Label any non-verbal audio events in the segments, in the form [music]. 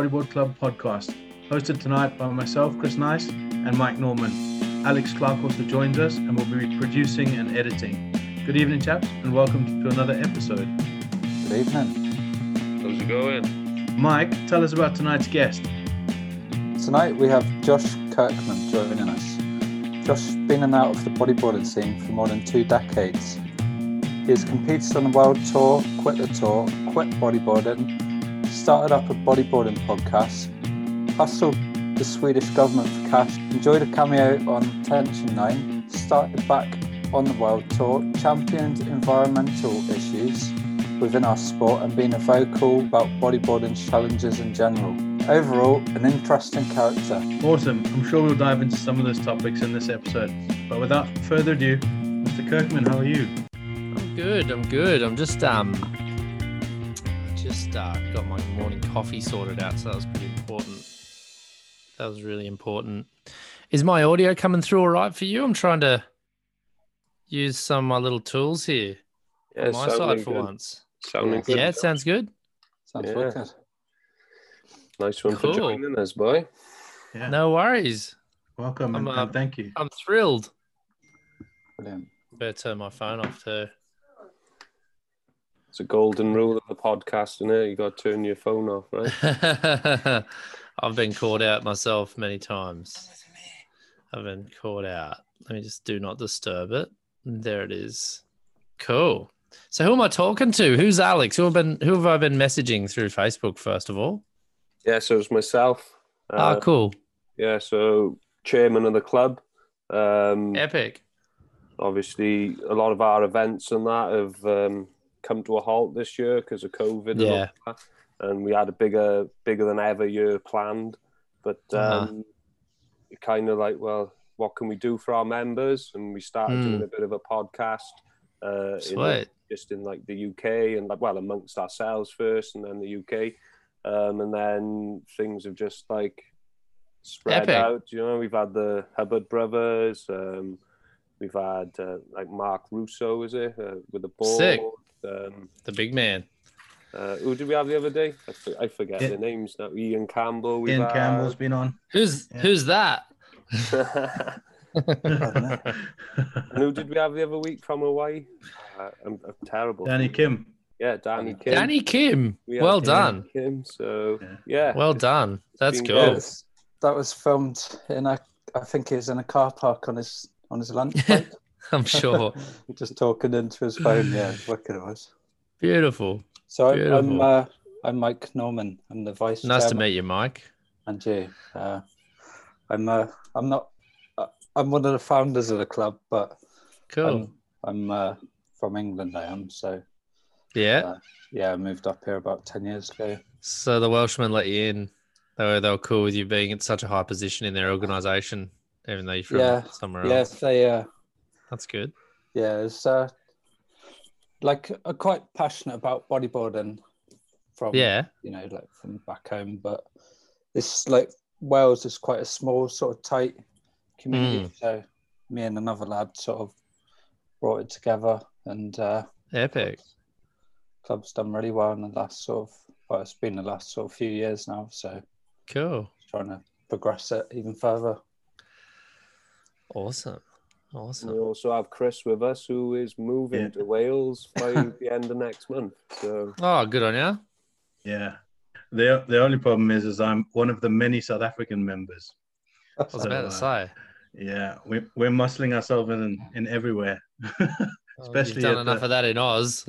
Bodyboard Club podcast, hosted tonight by myself, Chris Nice, and Mike Norman. Alex Clark also joins us and will be producing and editing. Good evening, chaps, and welcome to another episode. Good evening. How's it going? Mike, tell us about tonight's guest. Tonight we have Josh Kirkman joining us. Josh has been in and out of the bodyboarding scene for more than two decades. He has competed on the world tour, quit the tour, quit bodyboarding, started up a bodyboarding podcast, hustled the Swedish government for cash, enjoyed a cameo on Tension 9, started back on the world tour, championed environmental issues within our sport and been a vocal about bodyboarding challenges in general. Overall, an interesting character. Awesome. I'm sure we'll dive into some of those topics in this episode. But without further ado, Mr. Kirkman, how are you? I'm good. I'm good. I'm just um just uh, got my morning coffee sorted out, so that was pretty important. That was really important. Is my audio coming through all right for you? I'm trying to use some of my little tools here Yeah, on my side for good. once. Sounding Yeah. good. Yeah, it sounds good. Sounds Yeah. wicked. Nice one Cool. for joining us, boy. Yeah. No worries. Welcome and, I'm, uh, thank you. I'm thrilled. Brilliant. Better turn my phone off too. It's a golden rule of the podcast, it? You got to turn your phone off, right? [laughs] I've been caught out myself many times. I've been caught out. Let me just do not disturb it. There it is. Cool. So who am I talking to? Who's Alex? Who have been who have I been messaging through Facebook first of all? yeah, so it's myself. Ah, Uh, cool. Yeah, so chairman of the club. Um, Epic. Obviously, a lot of our events and that have um, come to a halt this year because of COVID. And, all Yeah. that. and we had a bigger, bigger than ever year planned, but Uh-huh. um, kind of like, well, what can we do for our members? And we started Hmm. doing a bit of a podcast. Uh, in Sweet. just in like the UK and like well amongst ourselves first and then the UK um, and then things have just like spread Epic. out you know we've had the Hubbard brothers um, we've had uh, like Mark Russo is it uh, with the ball Sick. Um, The big man. uh, who did we have the other day I, forget Yeah. their names now Ian Campbell we've Ian had. Campbell's been on. Who's Yeah. who's that? [laughs] and who did we have the other week from Hawaii uh, I'm, I'm terrible Danny Kim. yeah Danny Kim Danny Kim. We had Well Danny done. Kim, so Yeah. yeah Well done. That's cool. Yeah, good. that was filmed in a, I think it was in a car park on his on his lunch break. [laughs] [laughs] I'm sure. just talking into his phone. Yeah, wicked it was. Beautiful. So I'm I'm, uh, I'm Mike Norman. I'm the vice. Nice to meet you, Mike. And you. Uh, I'm uh, I'm not. Uh, I'm one of the founders of the club, but Cool. I'm I'm uh, from England. I am so. yeah. uh, Yeah, I moved up here about ten years ago. So the Welshmen let you in. They were, they were cool with you being at such a high position in their organisation, even though you're from Yeah, somewhere Yes, else. they. Uh, That's good. yeah, it's uh, like I'm quite passionate about bodyboarding. From Yeah. you know, like from back home, but it's like Wales is quite a small, sort of tight community. Mm. So me and another lad sort of brought it together, and uh, Epic. club's done really well in the last sort of. Well, it's been the last sort of few years now, so Cool. trying to progress it even further. Awesome. We also have Chris with us, who is moving Yeah. to Wales by [laughs] the end of next month. So Oh, good on you. Yeah. The the only problem is is I'm one of the many South African members. I was about to So, uh, say. Yeah, we we're muscling ourselves in in everywhere. Oh, [laughs] [laughs] especially You've done enough the- of that in Oz.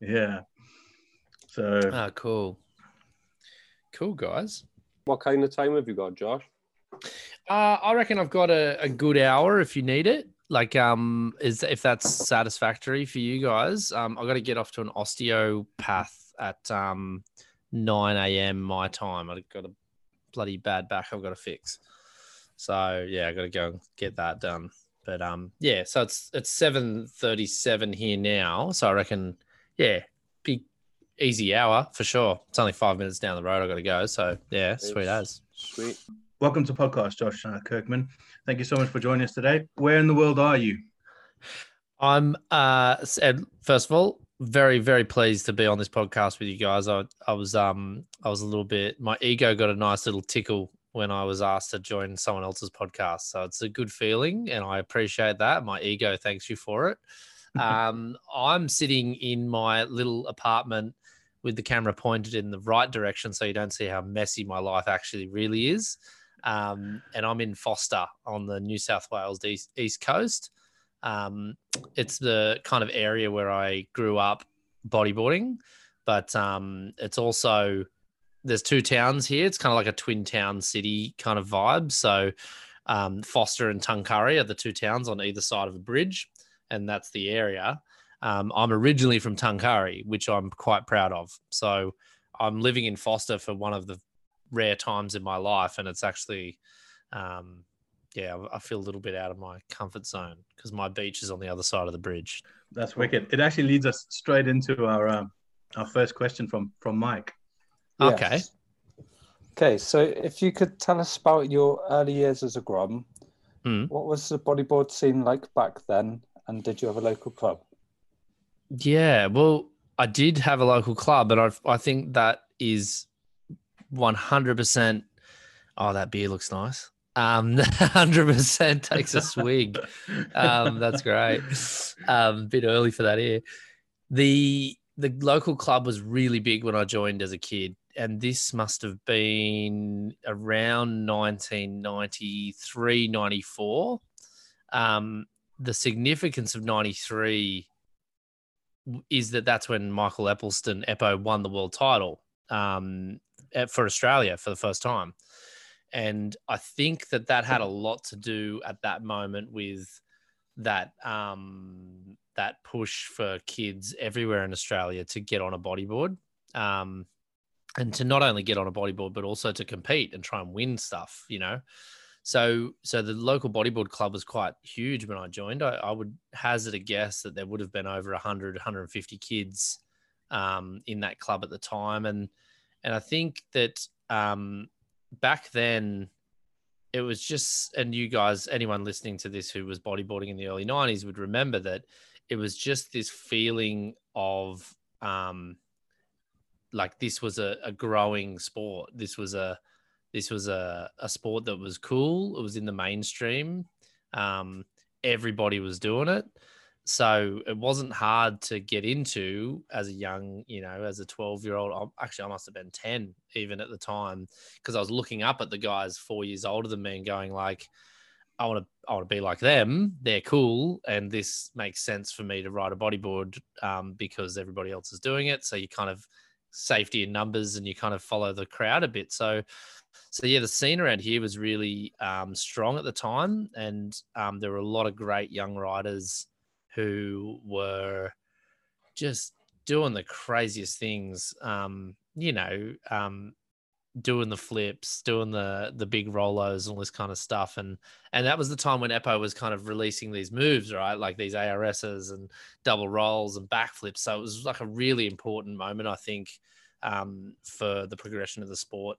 yeah. So Ah, cool. Cool, guys. what kind of time have you got, Josh? Uh, I reckon I've got a, a good hour if you need it. Like, um, is if that's satisfactory for you guys. Um, I got to get off to an osteopath at um 9 a.m. my time. I've got a bloody bad back I've got to fix. So yeah, I got to go and get that done. But um, yeah, so it's it's 7:37 here now. So I reckon, yeah, big easy hour for sure. It's only five minutes down the road. I got to go. So yeah, sweet as. Sweet. Welcome to podcast, Josh Kirkman. Thank you so much for joining us today. Where in the world are you? I'm uh first of all, very very pleased to be on this podcast with you guys. I I was um I was a little bit my ego got a nice little tickle when I was asked to join someone else's podcast. So it's a good feeling and I appreciate that. My ego thanks you for it. [laughs] um I'm sitting in my little apartment with the camera pointed in the right direction so you don't see how messy my life actually really is. Um, and I'm in Forster on the New South Wales east, east coast. Um, it's the kind of area where I grew up bodyboarding, but um, it's also there's two towns here. It's kind of like a twin town city kind of vibe. So um, Forster and Tuncurry are the two towns on either side of a bridge, and that's the area. Um, I'm originally from Tuncurry, which I'm quite proud of. So I'm living in Forster for one of the rare times in my life, and it's actually, um, yeah, I feel a little bit out of my comfort zone because my beach is on the other side of the bridge. That's wicked. It actually leads us straight into our um, our first question from from Mike. Okay. Yes. Okay, so if you could tell us about your early years as a Grom, Mm. what was the bodyboard scene like back then, and did you have a local club? Yeah, well, I did have a local club, and I I think that is one hundred percent. Oh, that beer looks nice. Um, [laughs] hundred percent takes a swig. Um, that's great. Um, a bit early for that here. The the local club was really big when I joined as a kid, and this must have been around 1993, 94. Um, the significance of 93 is that that's when Michael Eppelstun, Eppo, won the world title um, for Australia for the first time. And I think that that had a lot to do at that moment with that um, that push for kids everywhere in Australia to get on a bodyboard, um, and to not only get on a bodyboard but also to compete and try and win stuff. You know, so so the local bodyboard club was quite huge when I joined. I, I would hazard a guess that there would have been over 100, 150 kids um, in that club at the time, and and I think that um, back then it was just and you guys anyone listening to this who was bodyboarding in the early 90s would remember that it was just this feeling of um like this was a, a growing sport. This was a this was a, a sport that was cool. It was in the mainstream. Um everybody was doing it so it wasn't hard to get into as a young you know as a 12 year old actually i must have been 10 even at the time because i was looking up at the guys four years older than me and going like i want to i want to be like them. They're cool and this makes sense for me to ride a bodyboard um, because everybody else is doing it. So you kind of safety in numbers and you kind of follow the crowd a bit. So so yeah the scene around here was really um, strong at the time and um, there were a lot of great young riders who were just doing the craziest things. Um, you know, um, doing the flips, doing the the big rollos, and all this kind of stuff, and and that was the time when Eppo was kind of releasing these moves, right? Like these ARSs and double rolls and backflips. So it was like a really important moment, I think, um, for the progression of the sport.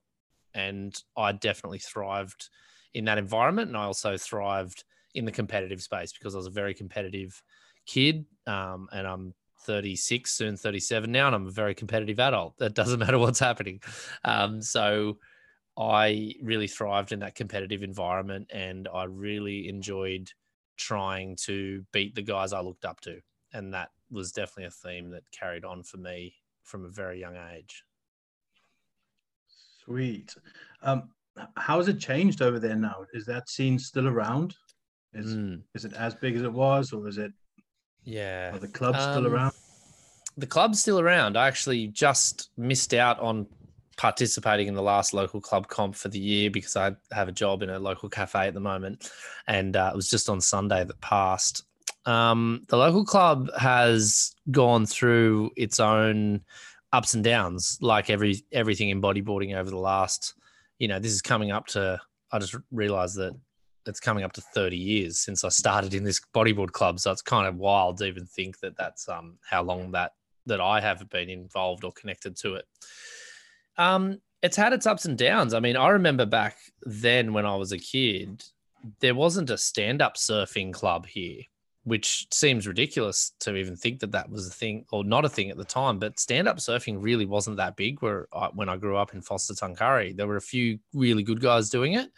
And I definitely thrived in that environment, and I also thrived in the competitive space because I was a very competitive kid, um, and I'm 36, soon 37 now, and I'm a very competitive adult. That doesn't [laughs] matter what's happening. Um, so I really thrived in that competitive environment, and I really enjoyed trying to beat the guys I looked up to, and that was definitely a theme that carried on for me from a very young age. Sweet. Um, how has it changed over there now? Is that scene still around? Is Mm, is it as big as it was, or is it yeah. are the clubs still Um, around? The club's still around. I actually just missed out on participating in the last local club comp for the year because I have a job in a local cafe at the moment, and uh, it was just on Sunday that passed. Um, the local club has gone through its own ups and downs, like every everything in bodyboarding over the last. You know, this is coming up to. I just realised that it's coming up to 30 years since I started in this bodyboard club. So it's kind of wild to even think that that's um, how long that that I have been involved or connected to it. Um, it's had its ups and downs. I mean, I remember back then when I was a kid, there wasn't a stand-up surfing club here. which seems ridiculous to even think that that was a thing or not a thing at the time. But stand up surfing really wasn't that big. Where I, when I grew up in Forster Tuncurry, there were a few really good guys doing it,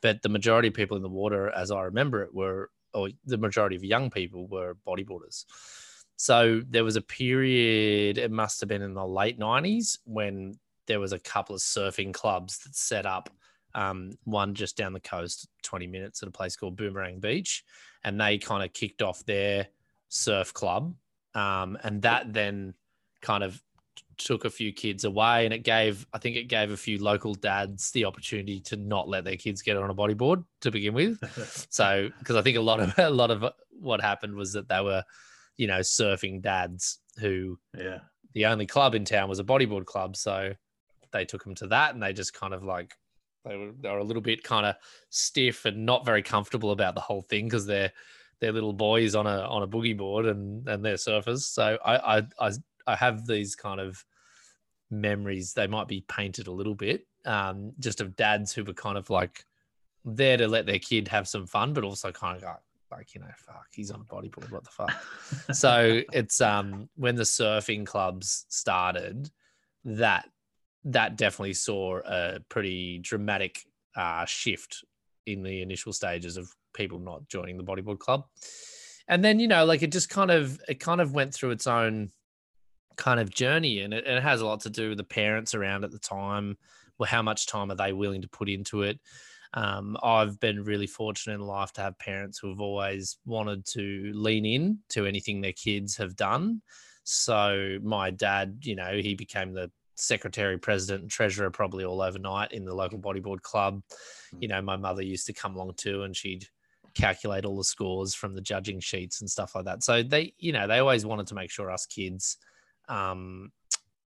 but the majority of people in the water, as I remember it, were or the majority of young people were bodyboarders. So there was a period, it must have been in the late 90s, when there was a couple of surfing clubs that set up um, one just down the coast, 20 minutes at a place called Boomerang Beach. And they kind of kicked off their surf club. Um, and that then kind of took a few kids away and it gave i think it gave a few local dads the opportunity to not let their kids get on a bodyboard to begin with. [laughs] So because i think a lot of [laughs] a lot of what happened was that they were you know surfing dads who Yeah. the only club in town was a bodyboard club. So they took them to that and they just kind of like they were they were a little bit kind of stiff and not very comfortable about the whole thing because they're they're little boys on a on a boogie board and and they're surfers. So I, I i i have these kind of memories they might be painted a little bit um just of dads who were kind of like there to let their kid have some fun but also kind of like like you know fuck he's on a bodyboard what the fuck? [laughs] So it's um when the surfing clubs started that that definitely saw a pretty dramatic uh, shift in the initial stages of people not joining the bodyboard club. And then you know like it just kind of it kind of went through its own kind of journey and it, and it has a lot to do with the parents around at the time well how much time are they willing to put into it um, I've been really fortunate in life to have parents who have always wanted to lean in to anything their kids have done. So my dad, you know, he became the secretary, president, and treasurer probably all overnight in the local bodyboard club. You know, my mother used to come along too, and she'd calculate all the scores from the judging sheets and stuff like that. So they, you know, they always wanted to make sure us kids um,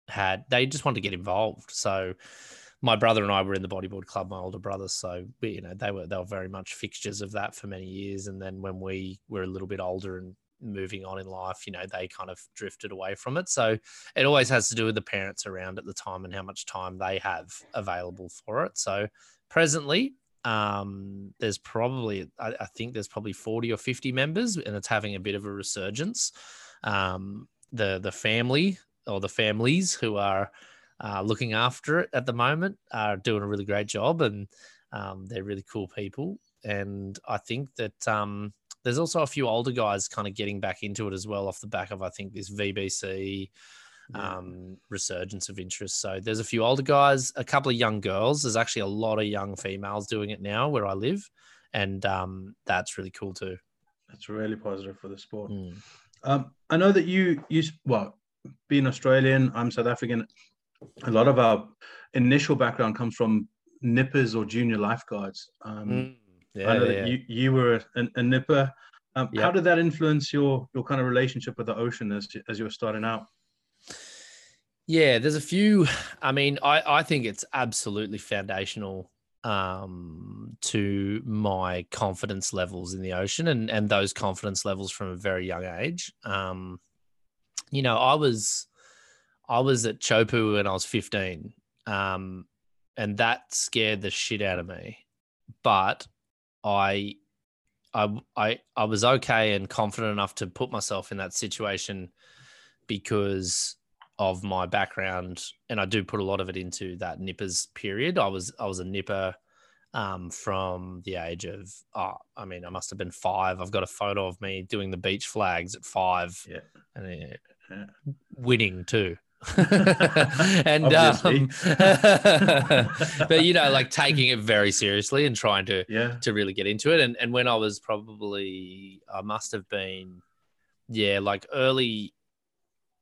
had they just wanted to get involved. So my brother and I were in the bodyboard club, my older brother. So we, you know, they were they were very much fixtures of that for many years. And then when we were a little bit older and moving on in life, you know, they kind of drifted away from it. So it always has to do with the parents around at the time and how much time they have available for it. So presently, um, there's probably I, I think there's probably 40 or 50 members, and it's having a bit of a resurgence. Um, the the family or the families who are uh, looking after it at the moment are doing a really great job and um, they're really cool people. And I think that um, there's also a few older guys kind of getting back into it as well off the back of, I think, this VBC um, resurgence of interest. So there's a few older guys, a couple of young girls. There's actually a lot of young females doing it now where I live. And um, that's really cool too. That's really positive for the sport. Mm. Um, I know that you you well, being Australian, I'm South African. A lot of our initial background comes from nippers or junior lifeguards. Um, Mm. I know yeah. that you you were a, a nipper. Um, How did that influence your your kind of relationship with the ocean as as you were starting out? Yeah, there's a few. I mean, I, I think it's absolutely foundational um, to my confidence levels in the ocean and, and those confidence levels from a very young age. Um, you know, I was I was at Teahupoo when I was 15, um, and that scared the shit out of me. But I, I, I, I was okay and confident enough to put myself in that situation because of my background, and I do put a lot of it into that nippers period. I was I was a nipper um, from the age of oh, I mean, I must have been five. I've got a photo of me doing the beach flags at five, Yeah. and uh, Yeah. winning too. [laughs] [laughs] and um, [laughs] but you know, like taking it very seriously and trying to Yeah. to really get into it. And and when I was probably, I must have been, yeah, like early,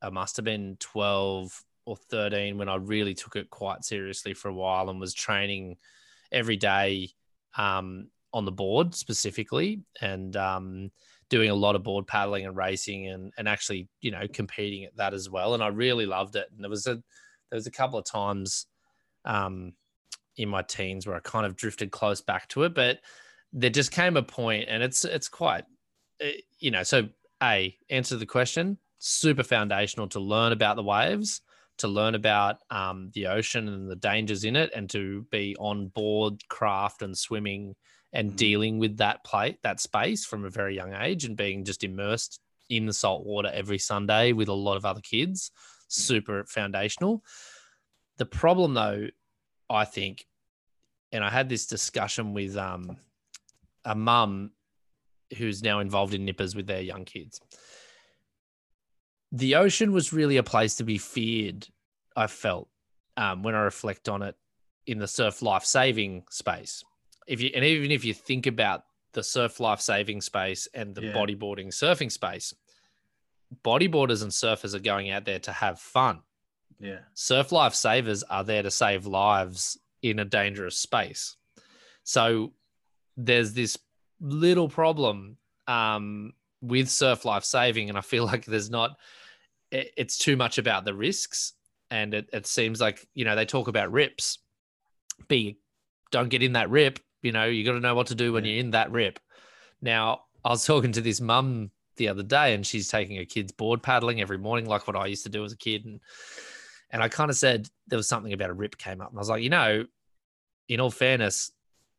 I must have been twelve or thirteen when I really took it quite seriously for a while and was training every day um, on the board specifically and um, doing a lot of board paddling and racing and and actually you know competing at that as well. And I really loved it. And there was a there was a couple of times. Um, in my teens where I kind of drifted close back to it, but there just came a point, and it's it's quite, eh, you know. So, a answer the question: super foundational to learn about the waves, to learn about um, the ocean and the dangers in it, and to be on board craft and swimming and Mhm. dealing with that plate, that space from a very young age and being just immersed in the salt water every Sunday with a lot of other kids, super foundational. The problem though, I think, and I had this discussion with um, a mum who's now involved in nippers with their young kids. The ocean was really a place to be feared, I felt, um, when I reflect on it in the surf life saving space. If you and even if you think about the surf life saving space and the Yeah. bodyboarding surfing space, bodyboarders and surfers are going out there to have fun. Yeah. Surf life savers are there to save lives in a dangerous space. So there's this little problem um, with surf life saving, and I feel [laughs] like there's not. it- It's too much about the risks, and it, it seems like you know they talk about rips. B, don't get in that rip. You know you got to know what to do when Yeah. you're in that rip. Now I was [laughs] talking to this mum the other day, and she's taking her kids board paddling every morning, like what I used to do as a kid, and and I kind of said there was something about a rip came up, and I was like, you know, in all fairness,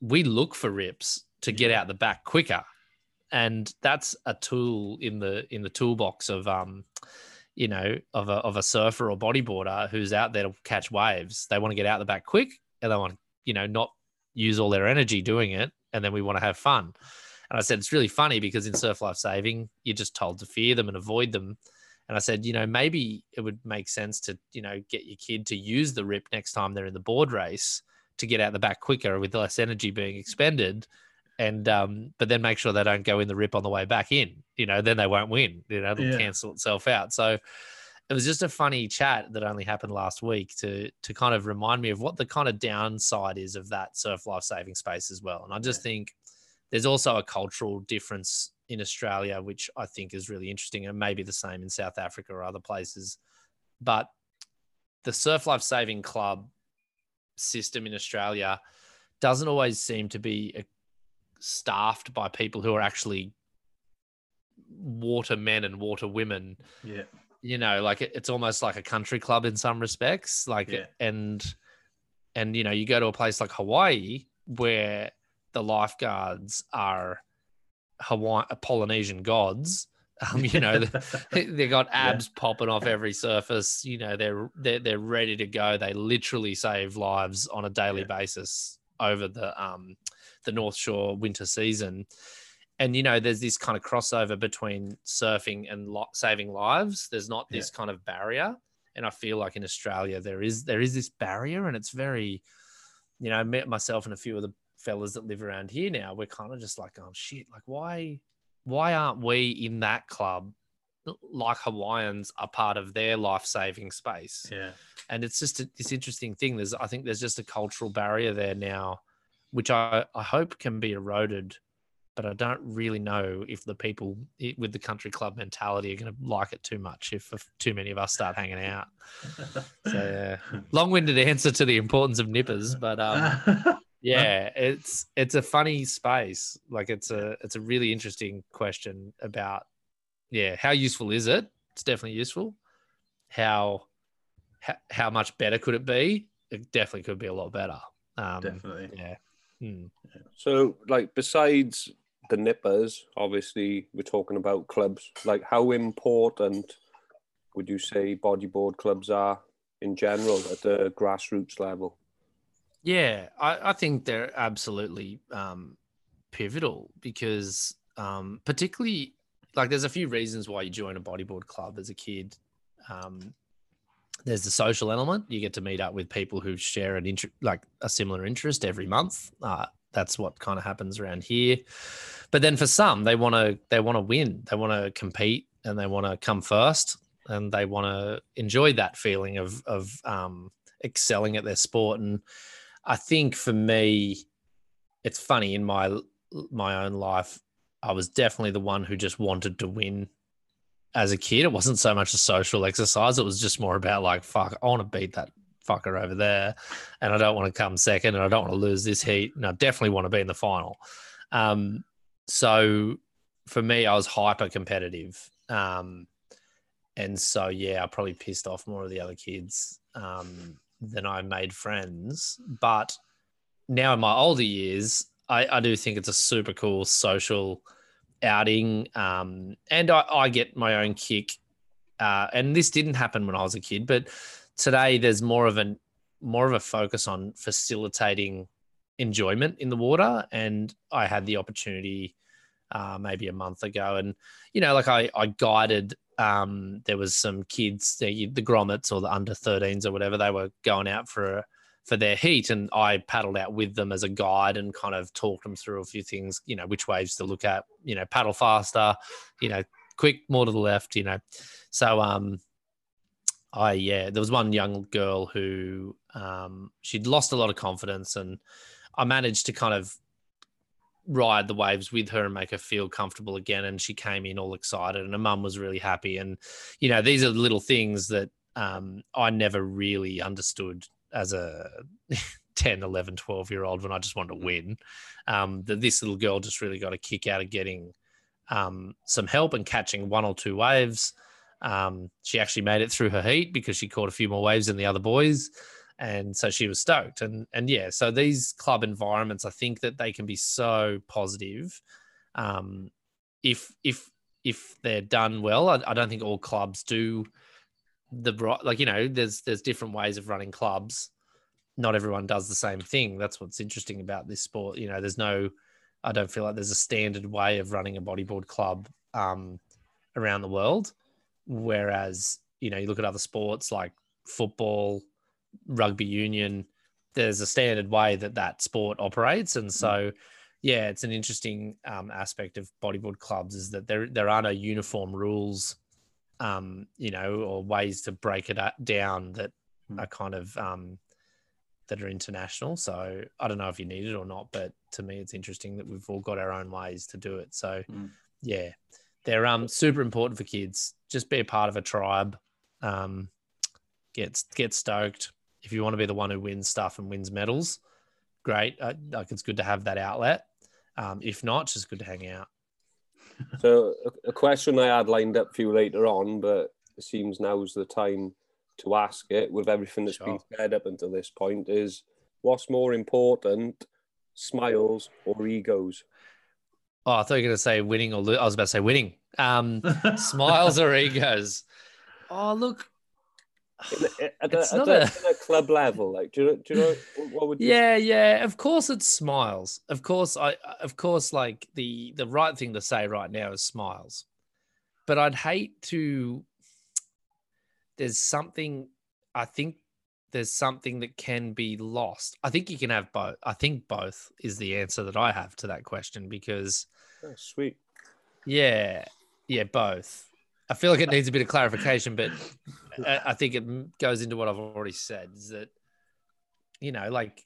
we look for rips to get out the back quicker, and that's a tool in the in the toolbox of um, you know, of a of a surfer or bodyboarder who's out there to catch waves. They want to get out the back quick, and they want to, you know, not use all their energy doing it, and then we want to have fun. And I said it's really funny because in surf life saving, you're just told to fear them and avoid them. And I said, you know, maybe it would make sense to, you know, get your kid to use the rip next time they're in the board race to get out the back quicker with less energy being expended. And um, but then make sure they don't go in the rip on the way back in. You know, then they won't win. You know, it'll Yeah. cancel itself out. So it was just a funny chat that only happened last week to to kind of remind me of what the kind of downside is of that surf life saving space as well. And I just think there's also a cultural difference in Australia, which I think is really interesting, and maybe the same in South Africa or other places. But the Surf Life Saving Club system in Australia doesn't always seem to be uh, staffed by people who are actually water men and water women Yeah. you know like it, it's almost like a country club in some respects like Yeah. and and you know you go to a place like hawaii where the lifeguards are hawaii polynesian gods [laughs] um, you know [laughs] they, they got Yeah. abs popping off every surface you know they're, they're they're ready to go they literally save lives on a daily Yeah. basis over the um the north shore winter season. And you know there's this kind of crossover between surfing and lo- saving lives. There's not this kind of barrier. And i feel like in australia there is there is this barrier and it's very you know i met myself and a few of the fellas that live around here now we're kind of just like oh shit like why why aren't we in that club like hawaiians are part of their life-saving space? Yeah. and it's just a, this interesting thing. There's i think there's just a cultural barrier there now which i i hope can be eroded but i don't really know if the people with the country club mentality are going to like it too much if, if too many of us start hanging out. So yeah. [laughs] Long-winded answer to the importance of nippers but um [laughs] yeah it's it's a funny space. Like it's a it's a really interesting question about yeah how useful is it? It's definitely useful. How how, how much better could it be? It definitely could be a lot better. Um Definitely. yeah Hmm. So, like, besides the nippers, obviously, we're talking about clubs. Like, how important would you say bodyboard clubs are in general at the grassroots level? Yeah, I, I think they're absolutely um, pivotal because, um, particularly, like, there's a few reasons why you join a bodyboard club as a kid. Um, there's the social element; you get to meet up with people who share an interest, like a similar interest every month. Uh, that's what kind of happens around here. But then for some, they want to they want to win, they want to compete, and they want to come first, and they want to enjoy that feeling of of um, excelling at their sport and I think for me, it's funny in my my own life. I was definitely the one who just wanted to win as a kid. It wasn't so much a social exercise. It was just more about like, fuck, I want to beat that fucker over there, and I don't want to come second, and I don't want to lose this heat, and I definitely want to be in the final. Um, so for me, I was hyper competitive. Um, and so yeah, I probably pissed off more of the other kids. Um, than I made friends. But now in my older years, I, I do think it's a super cool social outing. Um, and I, I get my own kick. Uh, and this didn't happen when I was a kid, but today there's more of an more of a focus on facilitating enjoyment in the water. And I had the opportunity uh, maybe a month ago, and you know, like I I guided. Um, there was some kids, the, the grommets or the under 13s or whatever, they were going out for a, for their heat and I paddled out with them as a guide and kind of talked them through a few things, you know, which waves to look at, you know, paddle faster, you know, quick more to the left, you know. So um I yeah, there was one young girl who um she'd lost a lot of confidence and I managed to kind of ride the waves with her and make her feel comfortable again. And she came in all excited, and her mum was really happy. And you know, these are the little things that um, I never really understood as a [laughs] 10, 11, 12 year old when I just wanted to win. Um, that this little girl just really got a kick out of getting um, some help and catching one or two waves. Um, she actually made it through her heat because she caught a few more waves than the other boys and so she was stoked and and yeah so these club environments i think that they can be so positive um if if if they're done well i, I don't think all clubs do the right like you know there's there's different ways of running clubs. Not everyone does the same thing. That's what's interesting about this sport. You know there's no i don't feel like there's a standard way of running a bodyboard club um around the world. Whereas you know you look at other sports like football rugby union, there's a standard way that that sport operates, and so yeah, it's an interesting um, aspect of bodyboard clubs is that there there are no uniform rules, um, you know, or ways to break it down that are kind of um, that are international. So I don't know if you need it or not, but to me, it's interesting that we've all got our own ways to do it. So Mm. yeah, they're um super important for kids. Just be a part of a tribe. Um, get get stoked if you want to be the one who wins stuff and wins medals. Great, uh, like it's good to have that outlet. Um, if not, just good to hang out. So a, a question I had lined up for you later on, but it seems now's the time to ask it with everything that's been Sure. said up until this point is what's more important, smiles or egos? Oh, I thought you were going to say winning or lo- I was about to say winning. Um, [laughs] smiles or egos? Oh, look, At, It's a, not at, a, a- club level, like do you know, do you know what would you yeah, yeah. Of course, it's smiles. Of course, I, of course, like the the right thing to say right now is smiles. But I'd hate to. There's something. I think there's something that can be lost. I think you can have both. I think both is the answer that I have to that question because Oh, sweet. Yeah, yeah, both. I feel like it needs a bit of clarification, but [laughs] I, think it goes into what I've already said is that, you know, like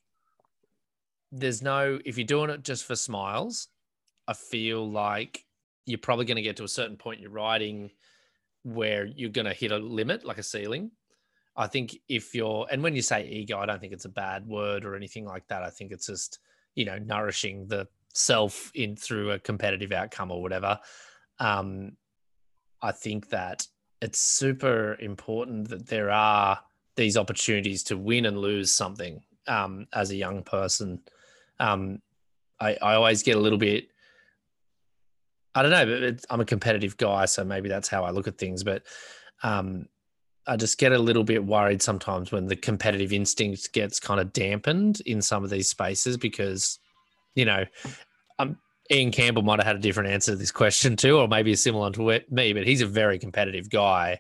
there's no, if you're doing it just for smiles, I feel like you're probably going to get to a certain point in your riding where you're going to hit a limit, like a ceiling. I think if you're, and when you say ego, I don't think it's a bad word or anything like that. I think it's just, you know, nourishing the self in through a competitive outcome or whatever. Um, I think that it's super important that there are these opportunities to win and lose something um, as a young person. Um, I, I always get a little bit, I don't know, but it's, I'm a competitive guy, so maybe that's how I look at things. But um, I just get a little bit worried sometimes when the competitive instinct gets kind of dampened in some of these spaces because, you know, um, Ian Campbell might have had a different answer to this question too, or maybe similar to me, but he's a very competitive guy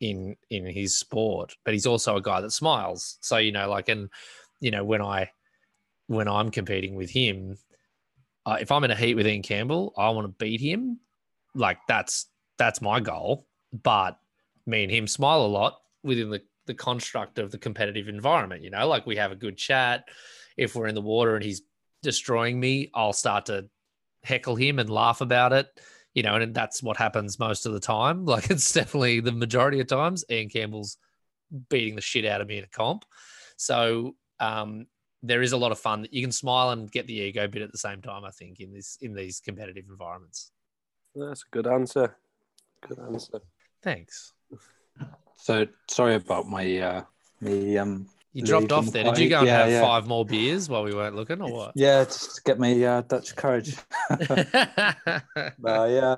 in in his sport, but he's also a guy that smiles. So you know, like, and you know, when I when I'm competing with him, uh, if I'm in a heat with Ian Campbell, I want to beat him. Like that's that's my goal. But me and him smile a lot within the the construct of the competitive environment. You know, like we have a good chat. If we're in the water and he's destroying me, I'll start to heckle him and laugh about it. You know, and that's what happens most of the time. [laughs] Like it's definitely the majority of times. Ian Campbell's beating the shit out of me in a comp. So um, there is a lot of fun that you can smile and get the ego bit at the same time. I think in this in these competitive environments. That's a good answer. Good answer. Thanks. So sorry about my uh, me um You dropped off there. Did you go and Yeah, have yeah. five more beers while we weren't looking, or what? Yeah, just to get me uh, Dutch courage. [laughs] [laughs] Well, yeah,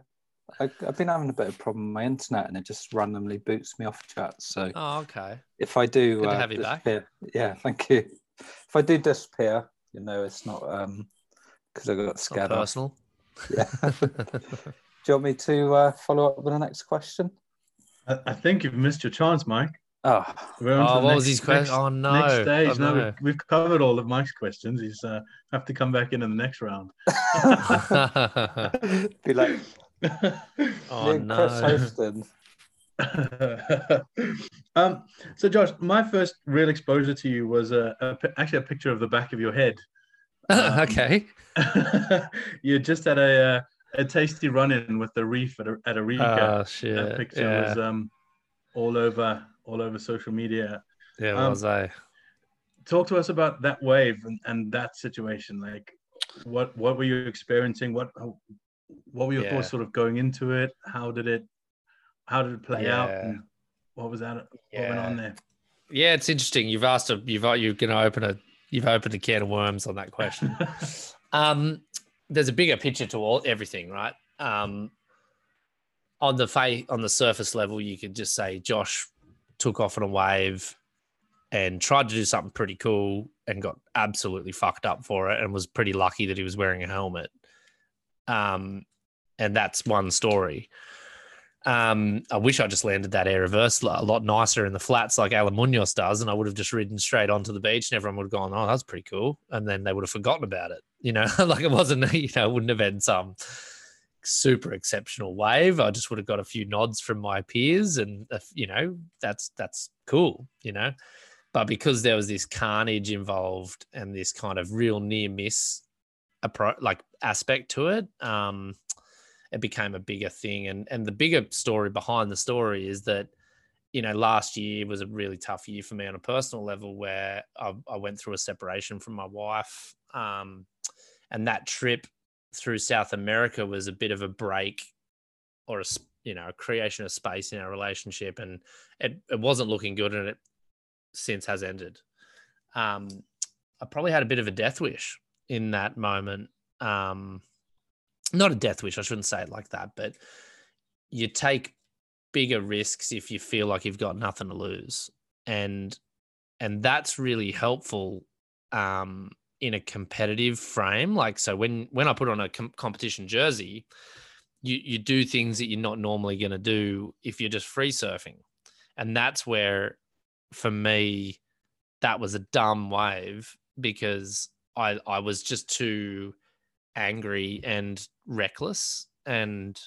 I, I've been having a bit of problem with my internet, and it just randomly boots me off chat. So oh, okay. if I do Good to uh, have you back. disappear, yeah, thank you. If I do disappear, you know, it's not um because I got Not scared off. personal. Yeah. [laughs] do you want me to uh, follow up with the next question? I, I think you've missed your chance, Mike. Oh, We're on to Oh, the what was next- his question? next- Oh no! Next stage. Oh, no, no. we've, we've covered all of Mike's questions. He's uh, have to come back in in the next round. [laughs] [laughs] be like [laughs] oh me Chris no! um, so Josh, my first real exposure to you was a, a actually a picture of the back of your head. Um, okay. you just had a uh, a tasty run-in with the reef at a, at a Oh That picture Yeah, was um, all over all over social media. yeah, um, was I? Talk to us about that wave and, and that situation. Like, what what were you experiencing? What what were your Yeah. thoughts sort of going into it? How did it how did it play out? And what was that? What went on there? Yeah, it's interesting. You've asked a you've you're to open a you've opened a can of worms on that question. [laughs] um, there's a bigger picture to all everything, right? Um, on the fa- on the surface level, you could just say Josh took off on a wave and tried to do something pretty cool and got absolutely fucked up for it and was pretty lucky that he was wearing a helmet. Um, and that's one story. Um, I wish I just landed that air reverse a lot nicer in the flats like Alan Munoz does, and I would have just ridden straight onto the beach, and everyone would have gone, "Oh, that's pretty cool," and then they would have forgotten about it. You know, [laughs] like it wasn't, you know, it wouldn't have been some super exceptional wave. I just would have got a few nods from my peers, and uh, you know, that's that's cool. You know, but because there was this carnage involved and this kind of real near miss, like aspect to it, um, it became a bigger thing. And and the bigger story behind the story is that, you know, last year was a really tough year for me on a personal level where I, I went through a separation from my wife. Um, and that trip through South America was a bit of a break or a you know a creation of space in our relationship, and it, it wasn't looking good, and it since has ended. Um, I probably had a bit of a death wish in that moment. Um, not a death wish, I shouldn't say it like that, but you take bigger risks if you feel like you've got nothing to lose. And and that's really helpful um in a competitive frame. Like so when when I put on a com- competition jersey, you you do things that you're not normally going to do if you're just free surfing. And that's where for me that was a dumb wave because I I was just too angry and reckless and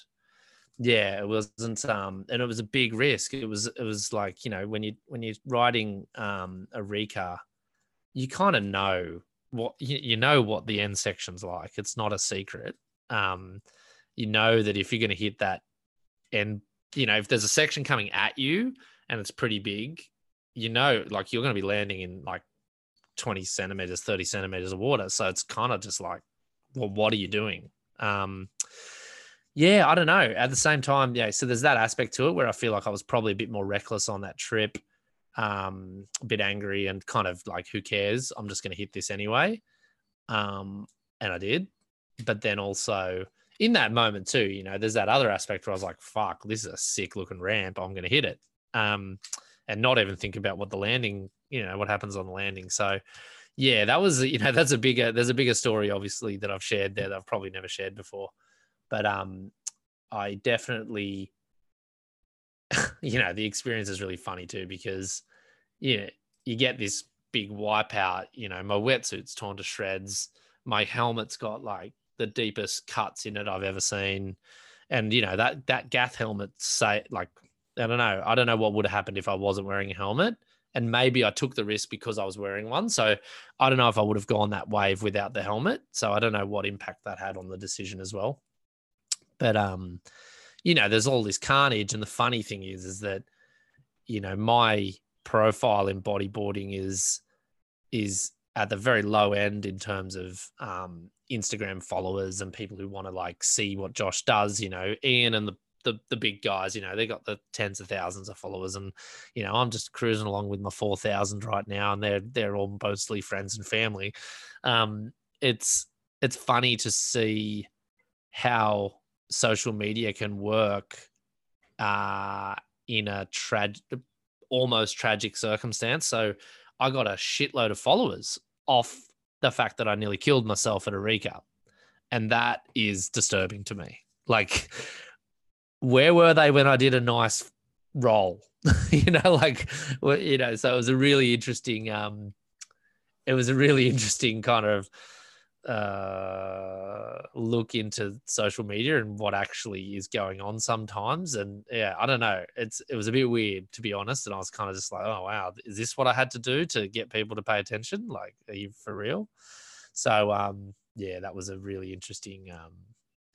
yeah it wasn't um and it was a big risk it was it was like you know when you when you're riding um Arica you kind of know what you, know what the end section's like. It's not a secret. Um you know that if you're going to hit that and you know if there's a section coming at you and it's pretty big you know like you're going to be landing in like 20 centimeters 30 centimeters of water. So it's kind of just like well what are you doing? Um yeah i don't know. At the same time yeah so there's that aspect to it where i feel like i was probably a bit more reckless on that trip um a bit angry and kind of like who cares? I'm just going to hit this anyway. Um and i did. But then also in that moment too you know there's that other aspect where i was like fuck this is a sick looking ramp. I'm going to hit it. Um and not even think about what the landing you know what happens on the landing. So yeah that was you know [laughs] that's a bigger there's a bigger story obviously that i've shared there that i've probably never shared before. But um i definitely you know the experience is really funny too because you know, you get this big wipeout you know my wetsuit's torn to shreds. My helmet's got like the deepest cuts in it i've ever seen. And you know that that gath helmet say like i don't know i don't know what would have happened if i wasn't wearing a helmet. And maybe i took the risk because i was wearing one. So i don't know if i would have gone that wave without the helmet. So i don't know what impact that had on the decision as well. But um you know there's all this carnage and the funny thing is is that you know my profile in bodyboarding is is at the very low end in terms of um instagram followers and people who want to like see what josh does you know ian and the the the big guys, you know, they got the tens of thousands of followers, and you know, I'm just cruising along with my four thousand right now, and they're they're all mostly friends and family. Um, it's it's funny to see how social media can work uh, in a trag almost tragic circumstance. So I got a shitload of followers off the fact that I nearly killed myself at Arica. And that is disturbing to me. Like, where were they when I did a nice roll? [laughs] you know, like, you know, so it was a really interesting, um, it was a really interesting kind of uh, look into social media and what actually is going on sometimes. And yeah, I don't know. It's it was a bit weird to be honest. And I was kind of just like, oh wow, is this what I had to do to get people to pay attention? Like, are you for real? So um, yeah, that was a really interesting um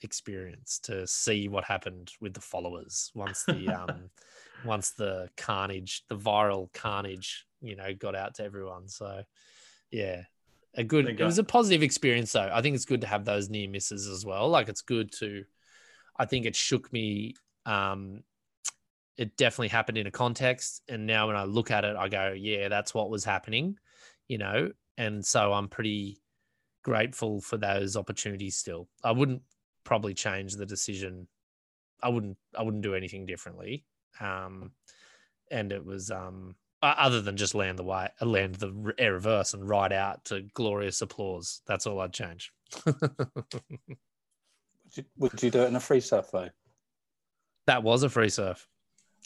experience to see what happened with the followers once the um [laughs] once the carnage, the viral carnage, you know, got out to everyone. So yeah, a good it was a positive experience though. I think it's good to have those near misses as well. Like it's good to i think it shook me um it definitely happened in a context. And now when i look at it i go yeah that's what was happening you know? And so i'm pretty grateful for those opportunities still. I wouldn't probably change the decision. I wouldn't i wouldn't do anything differently. Um and it was um other than just land the way, land the air reverse and ride out to glorious applause. That's all I'd change. would, you, would you do it in a free surf though? That was a free surf.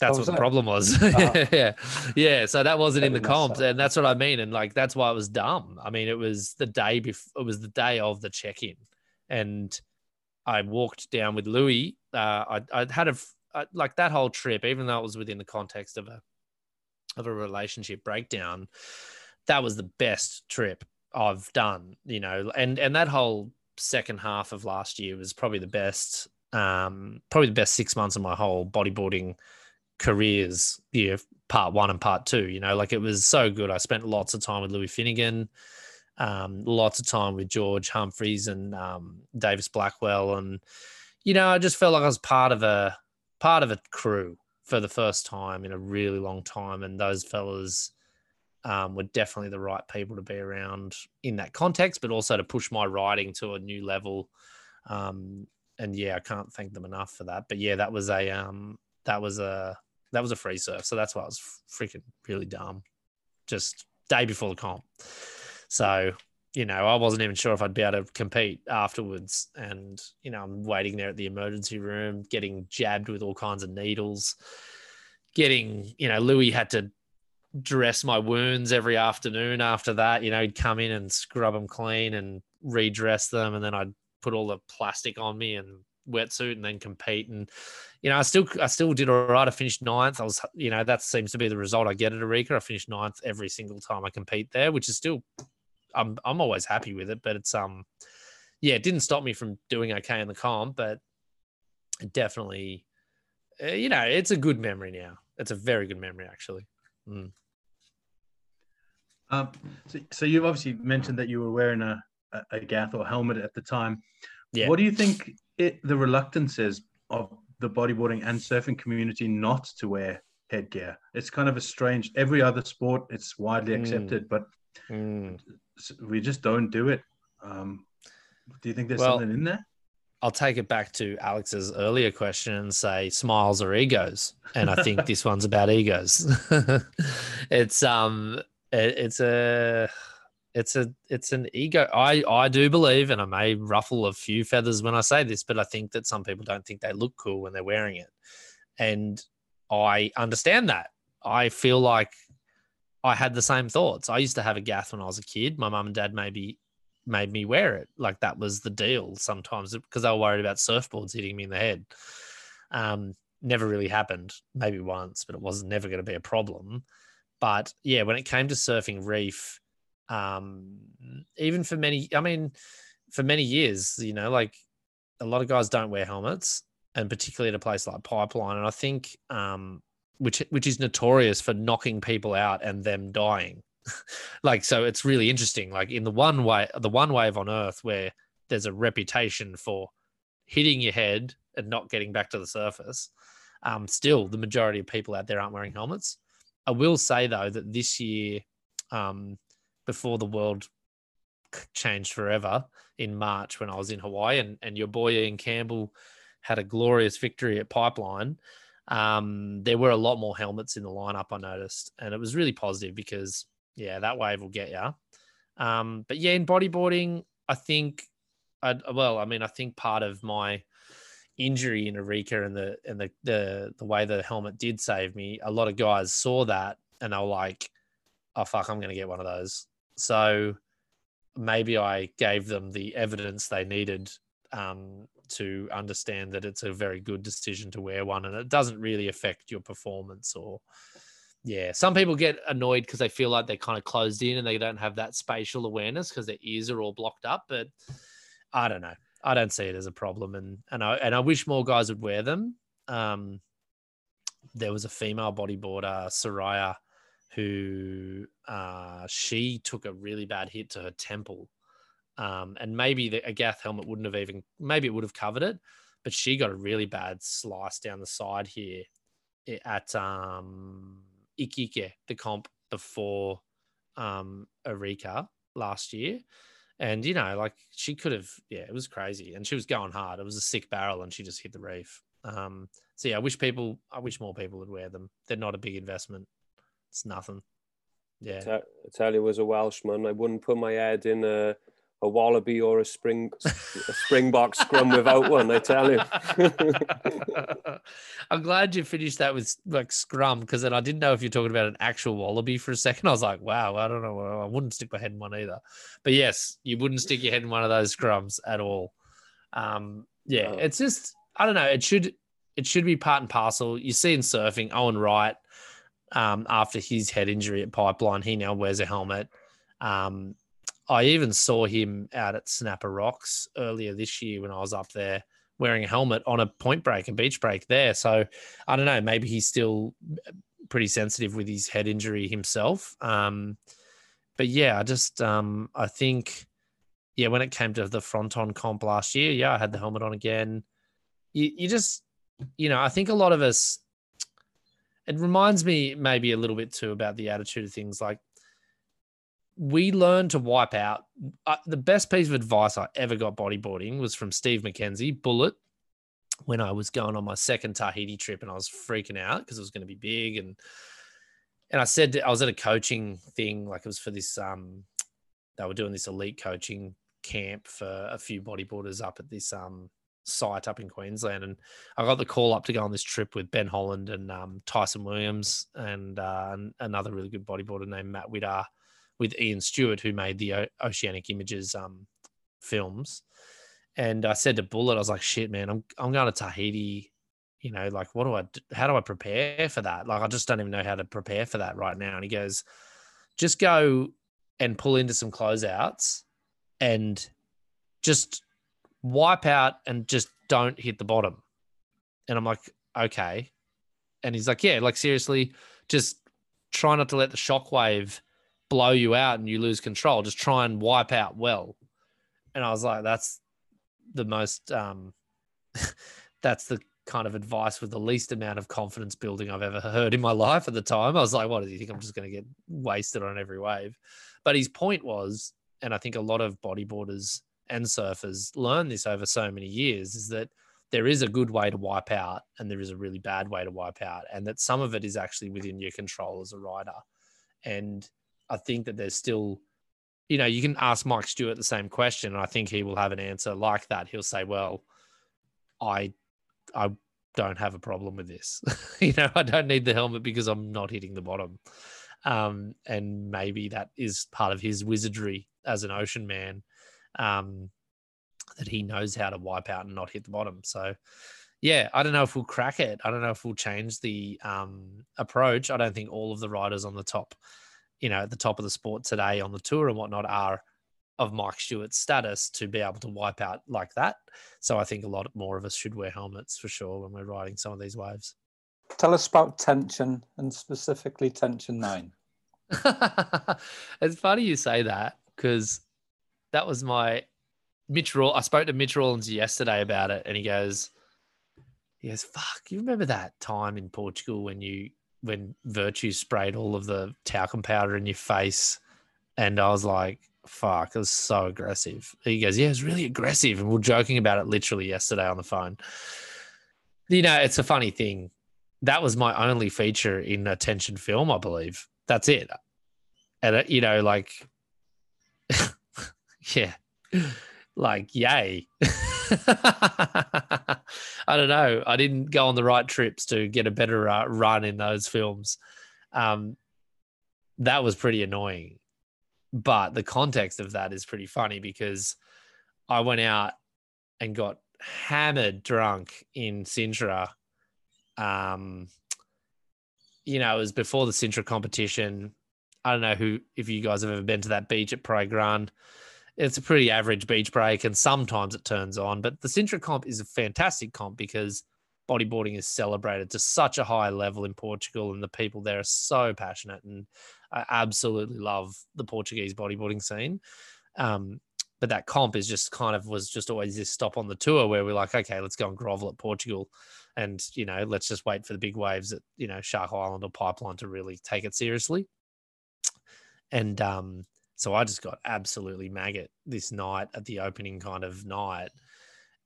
That's oh, what the it? problem was. Oh. [laughs] yeah. Yeah. So that wasn't in the comps. And that's what I mean. And like, that's why it was dumb. I mean, it was the day before, it was the day of the check in. And I walked down with Louis. Uh, I, I had a, I, like that whole trip, even though it was within the context of a of a relationship breakdown, that was the best trip I've done, you know, and and that whole second half of last year was probably the best, um, probably the best six months of my whole bodyboarding careers, yeah, part one and part two, you know, like it was so good. I spent lots of time with Louis Finnegan, um, lots of time with George Humphreys and um, Davis Blackwell, and you know, I just felt like I was part of a part of a crew, for the first time in a really long time. And those fellas um, were definitely the right people to be around in that context, but also to push my writing to a new level. Um, and yeah, I can't thank them enough for that. But yeah, that was a um, that was a that was a free surf, so that's why I was freaking really dumb. Just day before the comp, so you know, I wasn't even sure if I'd be able to compete afterwards. And, you know, I'm waiting there at the emergency room, getting jabbed with all kinds of needles, getting, you know, Louis had to dress my wounds every afternoon after that. You know, he'd come in and scrub them clean and redress them. And then I'd put all the plastic on me and wetsuit and then compete. And, you know, I still, I still did all right. I finished ninth. I was, you know, that seems to be the result I get at Arica. I finished ninth every single time I compete there, which is still I'm I'm always happy with it. But it's um, yeah, it didn't stop me from doing okay in the comp, but definitely, uh, you know, it's a good memory now. It's a very good memory actually. Mm. Um, so, so you've obviously mentioned that you were wearing a, a, Gath or helmet at the time. Yeah. What do you think it, the reluctance is of the bodyboarding and surfing community not to wear headgear? It's kind of a strange. Every other sport, it's widely hmm. accepted, mm. but mm we just don't do it. Um, do you think there's well, something in there? I'll take it back to Alex's earlier question and say smiles are egos, and I think [laughs] this one's about egos. [laughs] it's um, it, it's a, it's a, it's an ego. I I do believe, and I may ruffle a few feathers when I say this, but I think that some people don't think they look cool when they're wearing it, and I understand that. I feel like I had the same thoughts. I used to have a Gath when I was a kid. My mum and dad maybe made me wear it. Like that was the deal sometimes because they were worried about surfboards hitting me in the head. Um, never really happened. Maybe once, but it was never going to be a problem. But yeah, when it came to surfing reef, um, even for many, I mean, for many years, you know, like a lot of guys don't wear helmets, and particularly at a place like Pipeline. And I think um, which which is notorious for knocking people out and them dying. [laughs] like so it's really interesting like in the one way the one wave on earth where there's a reputation for hitting your head and not getting back to the surface. Um, still, the majority of people out there aren't wearing helmets. I will say though that this year, um, before the world changed forever in March when I was in Hawaii, and, and your boy Ian Campbell had a glorious victory at Pipeline. Um, there were a lot more helmets in the lineup, I noticed, and it was really positive because, yeah, that wave will get you. Um, but yeah, in bodyboarding, I think, i well, I mean, I think part of my injury in Arica and the and the the the way the helmet did save me, a lot of guys saw that and they were like, "Oh fuck, I'm going to get one of those." So maybe I gave them the evidence they needed um, to understand that it's a very good decision to wear one, and it doesn't really affect your performance or. Yeah, some people get annoyed because they feel like they're kind of closed in and they don't have that spatial awareness because their ears are all blocked up. But I don't know. I don't see it as a problem, and and I and I wish more guys would wear them. Um, there was a female bodyboarder, Soraya, who uh, she took a really bad hit to her temple, um, and maybe the, a Gath helmet wouldn't have even maybe it would have covered it, but she got a really bad slice down the side here at um, Iquique, the comp before um, Arica last year. And you know, like she could have, yeah, it was crazy, and she was going hard. It was a sick barrel, and she just hit the reef. Um, so yeah, I wish people, I wish more people would wear them. They're not a big investment. It's nothing. Yeah. I tell you, a Welshman, I wouldn't put my head in a a wallaby or a spring a springbok scrum without one. I tell you. [laughs] I'm glad you finished that with like scrum because then I didn't know if you're talking about an actual wallaby for a second. [laughs] I was like, wow, I don't know. I wouldn't stick my head in one either. But yes, you wouldn't stick your head in one of those scrums at all. Um, yeah, oh. it's just I don't know. It should it should be part and parcel. You see in surfing, Owen Wright, um, after his head injury at Pipeline, he now wears a helmet. Um, I even saw him out at Snapper Rocks earlier this year when I was up there wearing a helmet on a point break, a beach break there. So I don't know, maybe he's still pretty sensitive with his head injury himself. Um, but yeah, I just um, I think yeah, when it came to the Fronton comp last year, yeah, I had the helmet on again. You, you just you know, I think a lot of us it reminds me maybe a little bit too about the attitude of things like we learned to wipe out. Uh, the best piece of advice I ever got bodyboarding was from Steve McKenzie, Bullet, when I was going on my second Tahiti trip and I was freaking out because it was going to be big and and I said I was at a coaching thing like it was for this um they were doing this elite coaching camp for a few bodyboarders up at this um site up in Queensland and I got the call up to go on this trip with Ben Holland and um, Tyson Williams and uh, another really good bodyboarder named Matt Witter with Ian Stewart, who made the o- Oceanic Images um, films. And I said to Bullet, I was like, shit, man, I'm, I'm going to Tahiti. You know, like, what do I, how do I prepare for that? Like, I just don't even know how to prepare for that right now. And he goes, just go and pull into some closeouts and just wipe out and just don't hit the bottom. And I'm like, okay. And he's like, yeah, like seriously, just try not to let the shockwave blow you out and you lose control. Just try and wipe out well. And I was like, that's the most, um, [laughs] that's the kind of advice with the least amount of confidence building I've ever heard in my [laughs] life at the time. I was like, what do you think? I'm just going to get wasted on every wave. But his point was, and I think a lot of bodyboarders and surfers learn this over so many years, is that there is a good way to wipe out and there is a really bad way to wipe out. And that some of it is actually within your control as a rider. And I think that there's still, you know, you can ask Mike Stewart the same question, and I think he will have an answer like that. He'll say, "Well, I, I don't have a problem with this. [laughs] you know, I don't need the helmet because I'm not hitting the bottom." Um, and maybe that is part of his wizardry as an ocean man, um, that he knows how to wipe out and not hit the bottom. So, yeah, I don't know if we'll crack it. I don't know if we'll change the um, approach. I don't think all of the riders on the top you know, at the top of the sport today on the tour and whatnot are of Mike Stewart's status to be able to wipe out like that. So I think a lot more of us should wear helmets for sure when we're riding some of these waves. Tell us about tension and specifically tension nine. [laughs] it's funny you say that because that was my Mitch Raw. I spoke to Mitch Rawlins yesterday about it, and he goes, he goes, "Fuck, you remember that time in Portugal when you when Virtue sprayed all of the talcum powder in your face?" And I was like, "Fuck, it was so aggressive." He goes, "Yeah, it was really aggressive," and we are joking about it literally yesterday on the phone. You know, it's a funny thing. That was my only feature in a tension film, I believe. That's it. And uh, you know, like, [laughs] yeah, like, yay. [laughs] I don't know. I didn't go on the right trips to get a better uh, run in those films. Um, that was pretty annoying. But the context of that is pretty funny because I went out and got hammered drunk in Sintra. Um, you know, it was before the Sintra competition. I don't know who if you guys have ever been to that beach at Praia Grande it's a pretty average beach break and sometimes it turns on. But the Sintra comp is a fantastic comp because bodyboarding is celebrated to such a high level in Portugal and the people there are so passionate and I absolutely love the Portuguese bodyboarding scene. Um, but that comp is just kind of was just always this stop on the tour where we're like, okay, let's go and grovel at Portugal. And, you know, let's just wait for the big waves at, you know, Shark Island or Pipeline to really take it seriously. And um, so I just got absolutely maggot this night at the opening kind of night.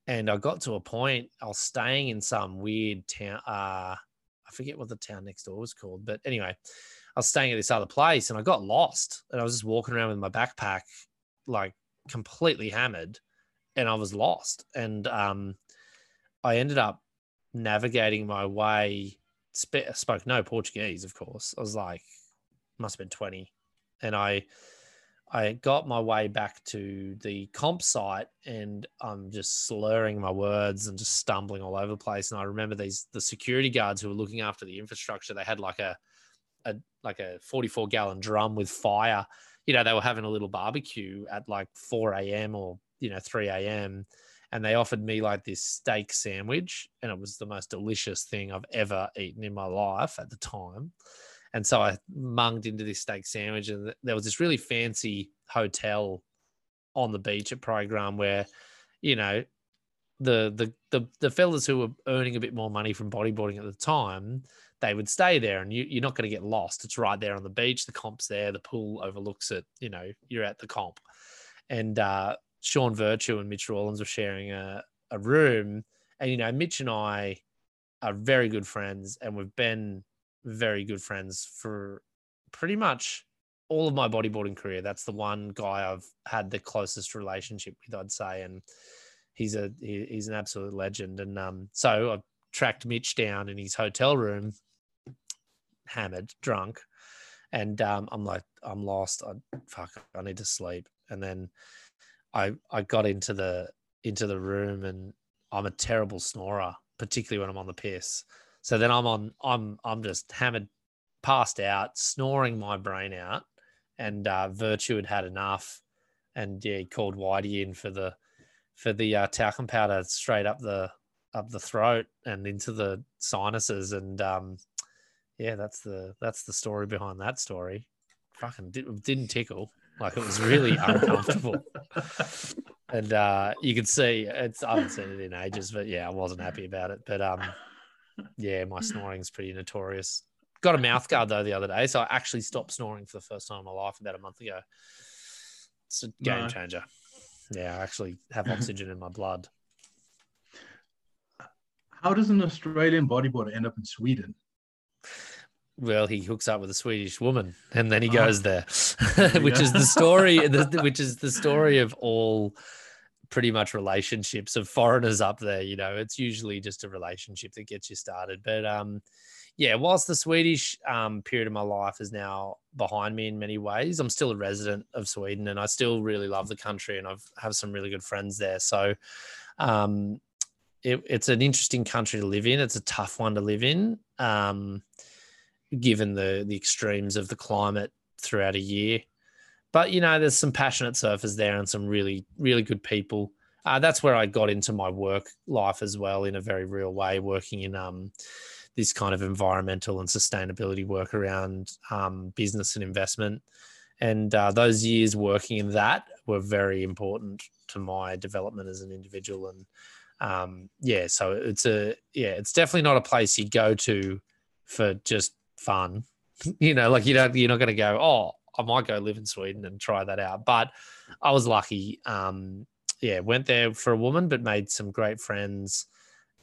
And I got to a point, I was staying in some weird town. Uh, I forget what the town next door was called. But anyway, I was staying at this other place and I got lost. And I was just walking around with my backpack, like completely hammered. And I was lost. And um, I ended up navigating my way. Sp- spoke no Portuguese, of course. I was like, must have been 20. And I I got my way back to the comp site and I'm just slurring my words and just stumbling all over the place. And I remember these the security guards who were looking after the infrastructure. They had like a, a like a 44 gallon drum with fire. You know, they were having a little barbecue at like 4 a.m. or you know 3 a.m. And they offered me like this steak sandwich, and it was the most delicious thing I've ever eaten in my life at the time. And so I munged into this steak sandwich, and there was this really fancy hotel on the beach at Praia Grande where, you know, the the the the fellas who were earning a bit more money from bodyboarding at the time, they would stay there, and you, you're not going to get lost. It's right there on the beach. The comp's there. The pool overlooks it. You know, you're at the comp, and uh, Sean Virtue and Mitch Rawlins were sharing a a room, and you know, Mitch and I are very good friends, and we've been very good friends for pretty much all of my bodyboarding career. That's the one guy I've had the closest relationship with, I'd say, and he's a he, he's an absolute legend. And um, so I tracked Mitch down in his hotel room, hammered, drunk, and um, I'm like, I'm lost. I fuck, I need to sleep. And then I I got into the into the room, and I'm a terrible snorer, particularly when I'm on the piss. So then I'm on, I'm, I'm just hammered, passed out, snoring my brain out, and uh, Virtue had had enough, and yeah, he called Whitey in for the, for the uh, talcum powder straight up the, up the throat and into the sinuses, and um, yeah, that's the, that's the story behind that story. Fucking did, didn't tickle. Like it was really [laughs] uncomfortable. and uh, you could see it's I haven't seen it in ages, but yeah, I wasn't happy about it. But um, yeah, my [laughs] snoring's pretty notorious. Got a mouth guard though the other day, so I actually stopped snoring for the first time in my life about a month ago. It's a game no. changer. Yeah, I actually have oxygen in my blood. How does an Australian bodyboarder end up in Sweden? Well, he hooks up with a Swedish woman, and then he ah. goes there, [laughs] which is the story. [laughs] which is the story of all pretty much relationships of foreigners up there. You know, it's usually just a relationship that gets you started. But um, yeah, whilst the Swedish um, period of my life is now behind me in many ways, I'm still a resident of Sweden and I still really love the country and I've have some really good friends there. So um, it, it's an interesting country to live in. It's a tough one to live in, um, given the the extremes of the climate throughout a year but you know, there's some passionate surfers there and some really, really good people. Uh, that's where I got into my work life as well in a very real way, working in um, this kind of environmental and sustainability work around um, business and investment. And uh, those years working in that were very important to my development as an individual. And um, yeah, so it's a yeah, it's definitely not a place you go to for just fun. [laughs] you know, like you don't you're not going to go. Oh, I might go live in Sweden and try that out. But I was lucky. Um, yeah, went there for a woman, but made some great friends.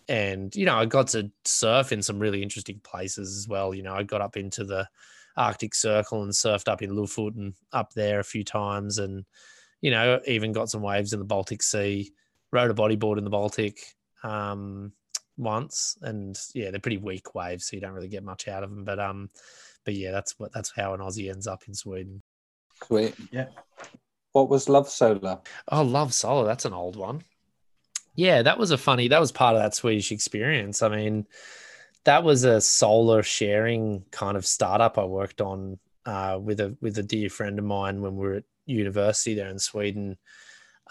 And you know, I got to surf in some really interesting places as well. You know, I got up into the Arctic Circle and surfed up in Lofoten up there a few times, and you know, even got some waves in the Baltic Sea rode a bodyboard in the Baltic um, once, and yeah, they're pretty weak waves, so you don't really get much out of them. But um, but yeah, that's what that's how an Aussie ends up in Sweden. Sweet. Yeah. What was Love Solar? Oh, Love Solar. That's an old one. Yeah, that was a funny. That was part of that Swedish experience. I mean, that was a solar sharing kind of startup I worked on uh, with a with a dear friend of mine when we were at university there in Sweden.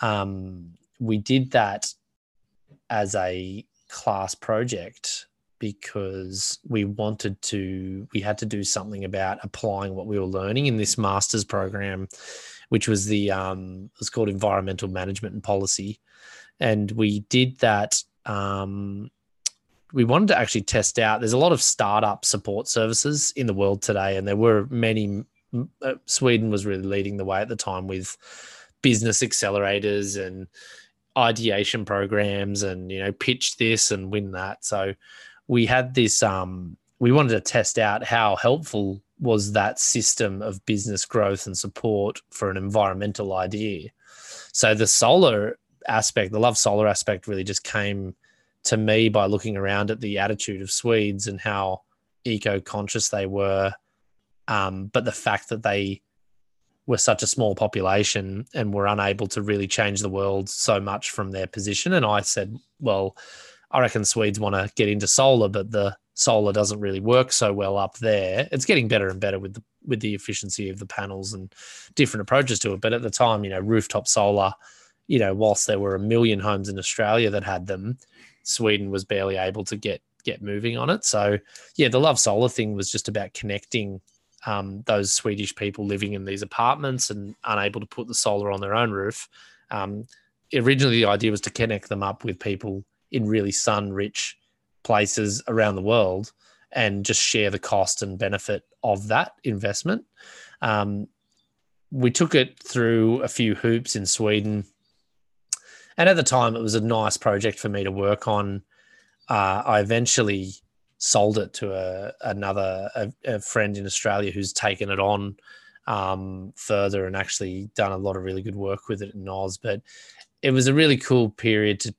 Um, we did that as a class project because we wanted to we had to do something about applying what we were learning in this master's program which was the um it was called environmental management and policy. And we did that um we wanted to actually test out there's a lot of startup support services in the world today and there were many uh, sweden was really leading the way at the time with business accelerators and ideation programs and you know pitch this and win that. So we had this um we wanted to test out how helpful was that system of business growth and support for an environmental idea so the solar aspect the love solar aspect really just came to me by looking around at the attitude of swedes and how eco conscious they were um, but the fact that they were such a small population and were unable to really change the world so much from their position. And I said, well, I reckon Swedes want to get into solar, but the solar doesn't really work so well up there. It's getting better and better with the with the efficiency of the panels and different approaches to it. But at the time, you know, rooftop solar, you know, whilst there were a million homes in Australia that had them, Sweden was barely able to get get moving on it. So yeah, the love solar thing was just about connecting um, those Swedish people living in these apartments and unable to put the solar on their own roof. Um, originally, the idea was to connect them up with people in really sun rich places around the world and just share the cost and benefit of that investment. Um, we took it through a few hoops in Sweden. And at the time, it was a nice project for me to work on. Uh, I eventually sold it to a another a, a friend in Australia who's taken it on um, further and actually done a lot of really good work with it in Oz. But it was a really cool period to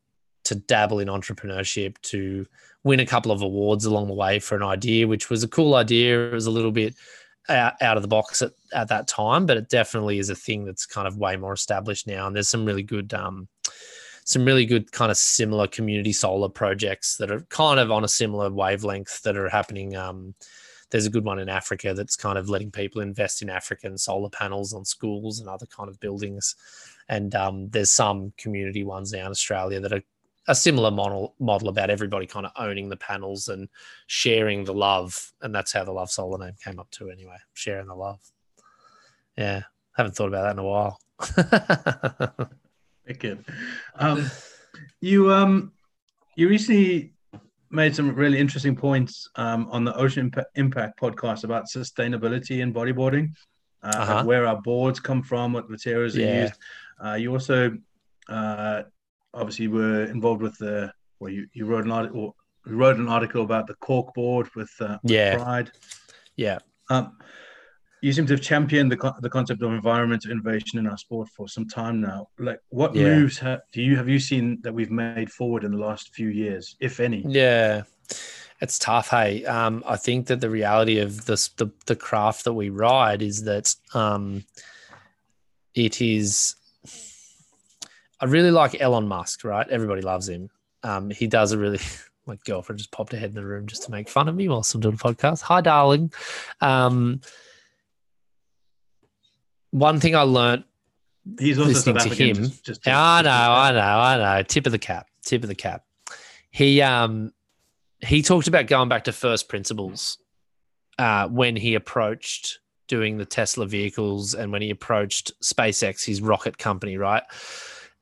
to dabble in entrepreneurship, to win a couple of awards along the way for an idea, which was a cool idea. It was a little bit out, out of the box at, at that time, but it definitely is a thing that's kind of way more established now. And there's some really good um, some really good kind of similar community solar projects that are kind of on a similar wavelength that are happening. Um, there's a good one in Africa that's kind of letting people invest in African solar panels on schools and other kind of buildings. And um, there's some community ones now in Australia that are a similar model model about everybody kind of owning the panels and sharing the love. And that's how the Love Solar name came up to anyway, sharing the love. Yeah, haven't thought about that in a while. [laughs] Wicked. Um, you um, you recently made some really interesting points um, on the Ocean Impact podcast about sustainability in bodyboarding, uh, uh-huh. where our boards come from, what materials yeah. are used. Uh, you also uh, obviously were involved with the well, you, you wrote an article wrote an article about the cork board with, uh, with yeah. Pride. Yeah. Um, you seem to have championed the, the concept of environmental innovation in our sport for some time now. Like, what yeah. moves have, do you have you seen that we've made forward in the last few years, if any? Yeah, it's tough. Hey, um, I think that the reality of this, the the craft that we ride is that um, it is. I really like Elon Musk, right? Everybody loves him. Um, he does a really. [laughs] My girlfriend just popped ahead in the room just to make fun of me whilst I'm doing a podcast. Hi, darling. Um, one thing I learned He's also listening to him. Just, just, I know, I know, I know. Tip of the cap. Tip of the cap. He um he talked about going back to first principles uh, when he approached doing the Tesla vehicles and when he approached SpaceX, his rocket company, right?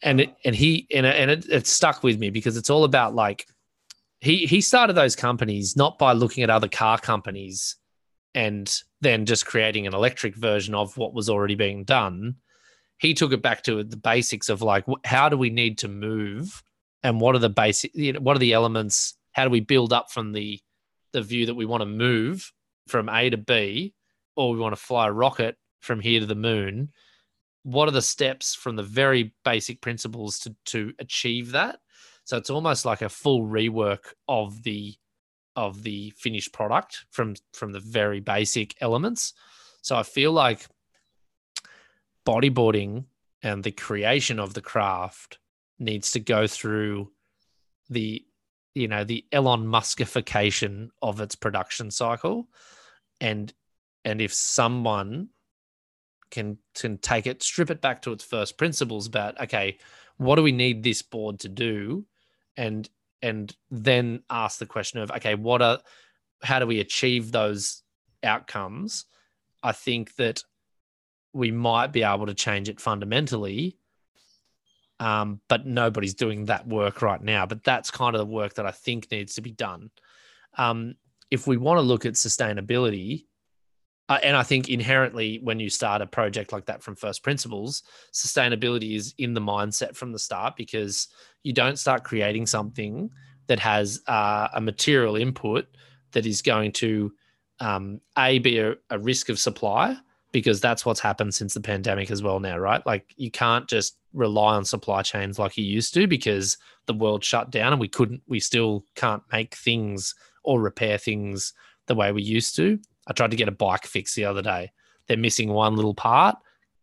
And it, and he and, and it, it stuck with me because it's all about like he he started those companies not by looking at other car companies and then just creating an electric version of what was already being done. He took it back to the basics of like how do we need to move and what are the basic you know, what are the elements? How do we build up from the the view that we want to move from a to b or we want to fly a rocket from here to the moon what are the steps from the very basic principles to to achieve that? So it's almost like a full rework of the of the finished product from from the very basic elements. So i feel like bodyboarding and the creation of the craft needs to go through the you know the Elon Muskification of its production cycle. And and if someone can can take it strip it back to its first principles about okay what do we need this board to do and and then ask the question of okay what are how do we achieve those outcomes i think that we might be able to change it fundamentally. Um, but nobody's doing that work right now. But that's kind of the work that I think needs to be done. Um, if we want to look at sustainability, uh, and I think inherently, when you start a project like that from first principles, sustainability is in the mindset from the start because you don't start creating something that has uh, a material input that is going to um, a be a, a risk of supply because that's what's happened since the pandemic as well now, right? Like you can't just rely on supply chains like you used to because the world shut down and we couldn't we still can't make things or repair things the way we used to. I tried to get a bike fix the other day. They're missing one little part,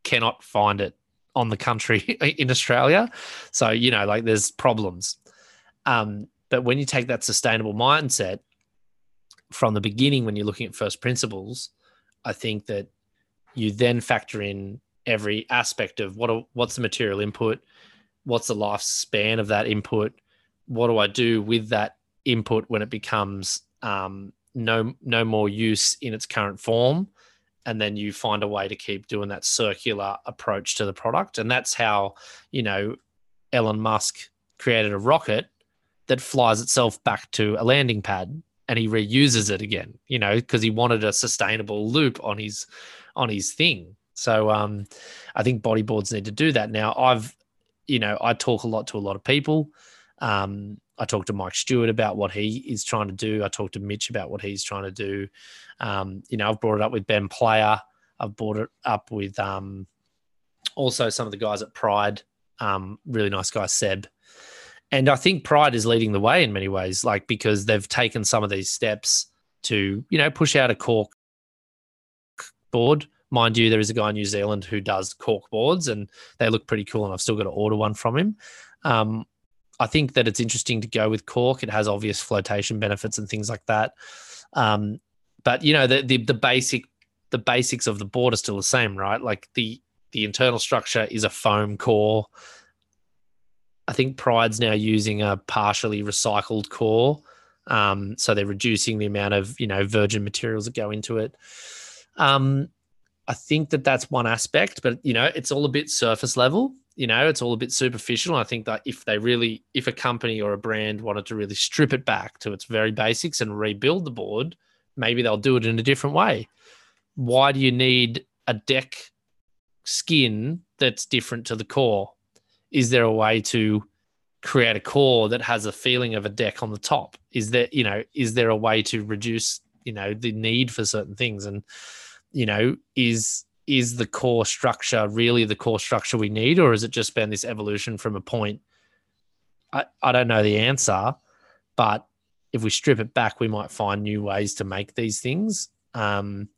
cannot find it on the country [laughs] in Australia. So, you know, like there's problems. Um, but when you take that sustainable mindset from the beginning, when you're looking at first principles, I think that you then factor in every aspect of what what's the material input, what's the lifespan of that input, what do I do with that input when it becomes um, no no more use in its current form, and then you find a way to keep doing that circular approach to the product, and that's how you know Elon Musk created a rocket that flies itself back to a landing pad and he reuses it again, you know, because he wanted a sustainable loop on his on his thing. So um, I think bodyboards need to do that. Now I've, you know, I talk a lot to a lot of people. Um, I talked to Mike Stewart about what he is trying to do. I talked to Mitch about what he's trying to do. Um, you know, I've brought it up with Ben Player. I've brought it up with um, also some of the guys at Pride. Um, really nice guy, Seb. And I think Pride is leading the way in many ways, like because they've taken some of these steps to, you know, push out a cork board. Mind you, there is a guy in New Zealand who does cork boards and they look pretty cool. And I've still got to order one from him. Um, I think that it's interesting to go with cork. It has obvious flotation benefits and things like that. Um, but you know, the, the the basic the basics of the board are still the same, right? Like the the internal structure is a foam core. I think Pride's now using a partially recycled core. Um, so they're reducing the amount of you know virgin materials that go into it. Um, I think that that's one aspect, but you know, it's all a bit surface level. You know, it's all a bit superficial. I think that if they really, if a company or a brand wanted to really strip it back to its very basics and rebuild the board, maybe they'll do it in a different way. Why do you need a deck skin that's different to the core? Is there a way to create a core that has a feeling of a deck on the top? Is there, you know, is there a way to reduce, you know, the need for certain things? And you know, is is the core structure really the core structure we need, or has it just been this evolution from a point? I, I don't know the answer, but if we strip it back, we might find new ways to make these things. Um,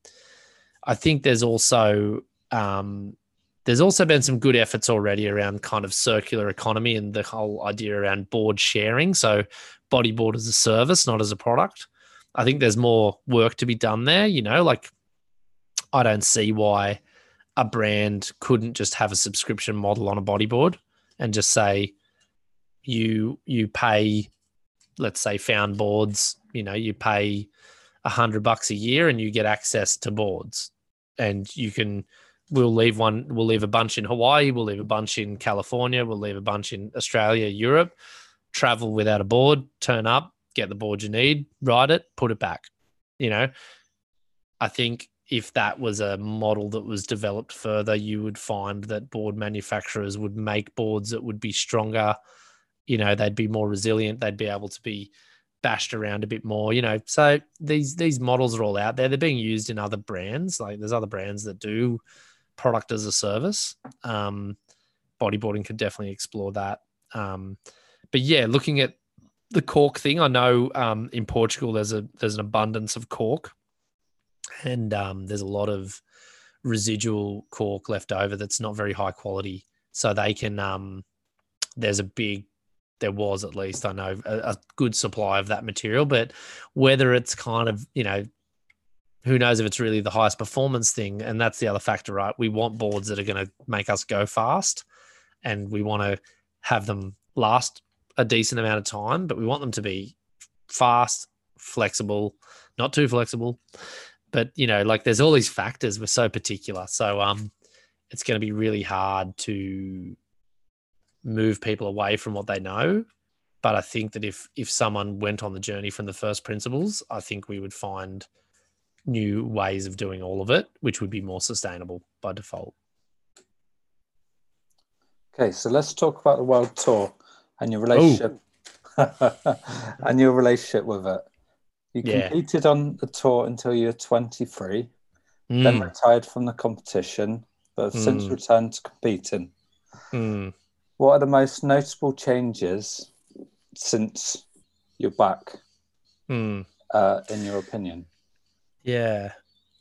I think there's also um, there's also been some good efforts already around kind of circular economy and the whole idea around board sharing. So bodyboard as a service, not as a product. I think there's more work to be done there. You know, like I don't see why a brand couldn't just have a subscription model on a bodyboard and just say you you pay let's say found boards you know you pay a hundred bucks a year and you get access to boards and you can we'll leave one. We'll leave a bunch in Hawaii. We'll leave a bunch in California. We'll leave a bunch in Australia, Europe. Travel without a board. Turn up, get the board you need, ride it, put it back. You know, I think if that was a model that was developed further, you would find that board manufacturers would make boards that would be stronger. You know, they'd be more resilient. They'd be able to be bashed around a bit more. You know, so these these models are all out there. They're being used in other brands. Like there's other brands that do product as a service. Um, bodyboarding could definitely explore that. Um, but yeah, looking at the cork thing, I know um, in Portugal there's a there's an abundance of cork and um, there's a lot of residual cork left over that's not very high quality. So they can, um, there's a big, there was at least, I know, a, a good supply of that material. But whether it's kind of, you know, who knows if it's really the highest performance thing. And that's the other factor, right? We want boards that are going to make us go fast and we want to have them last a decent amount of time, but we want them to be fast, flexible, not too flexible, but you know, like there's all these factors. We're so particular, so um, it's going to be really hard to move people away from what they know. But I think that if if someone went on the journey from the first principles, I think we would find new ways of doing all of it, which would be more sustainable by default. Okay, so let's talk about the world tour and your relationship [laughs] and your relationship with it. You Yeah. competed on the tour until you were 23, then Mm, retired from the competition, but have since Mm. returned to competing. mm. What are the most notable changes since you're back, Mm. uh, in your opinion? Yeah.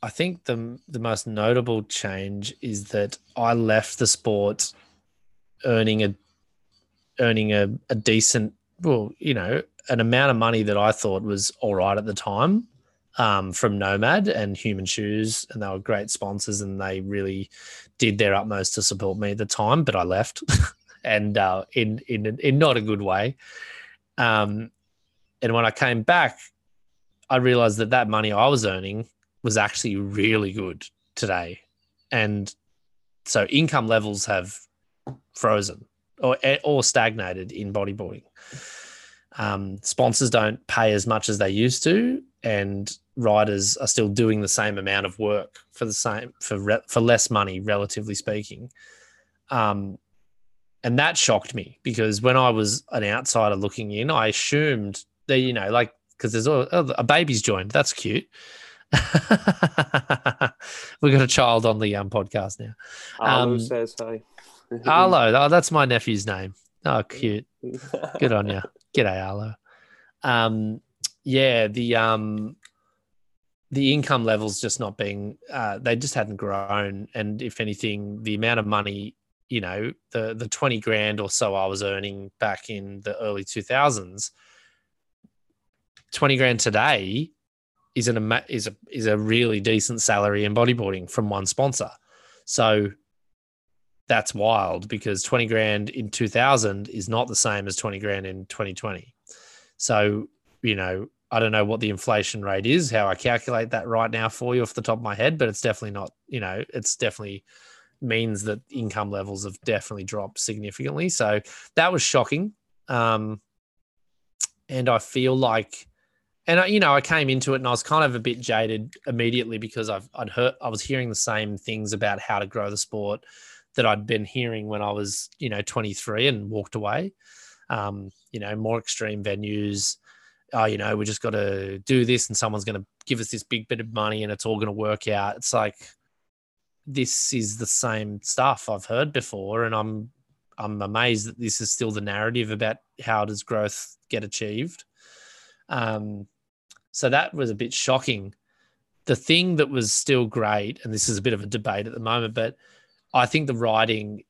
I think the the most notable change is that I left the sport earning a earning a, a decent well, you know, an amount of money that I thought was all right at the time um, from Nomad and Human Shoes, and they were great sponsors, and they really did their utmost to support me at the time. But I left, [laughs] and uh, in in in not a good way. Um, and when I came back, I realized that that money I was earning was actually really good today, and so income levels have frozen or or stagnated in bodyboarding. Um, sponsors don't pay as much as they used to, and riders are still doing the same amount of work for the same for re- for less money, relatively speaking. Um, and that shocked me because when I was an outsider looking in, I assumed that you know, like, because there's a, a baby's joined. That's cute. [laughs] We've got a child on the um, podcast now. Arlo Um, says hi. [laughs] Arlo, oh, that's my nephew's name. Oh, cute. Good on you. [laughs] G'day, Arlo. Um, yeah, the um, the income levels just not being, uh, they just hadn't grown, and if anything, the amount of money, you know, the the twenty grand or so I was earning back in the early two thousands, twenty grand today is an is a is a really decent salary in bodyboarding from one sponsor. So that's wild because 20 grand in 2000 is not the same as 20 grand in 2020. So, you know, I don't know what the inflation rate is, how I calculate that right now for you off the top of my head, but it's definitely not, you know, it's definitely means that income levels have definitely dropped significantly. So that was shocking. Um, and I feel like, and I, you know, I came into it and I was kind of a bit jaded immediately because I've I'd heard I was hearing the same things about how to grow the sport that I'd been hearing when I was, you know, 23 and walked away. Um, you know, more extreme venues. Oh, you know, we just got to do this, and someone's going to give us this big bit of money, and it's all going to work out. It's like this is the same stuff I've heard before, and I'm I'm amazed that this is still the narrative about how does growth get achieved. Um, so that was a bit shocking. The thing that was still great, and this is a bit of a debate at the moment, but I think the riding,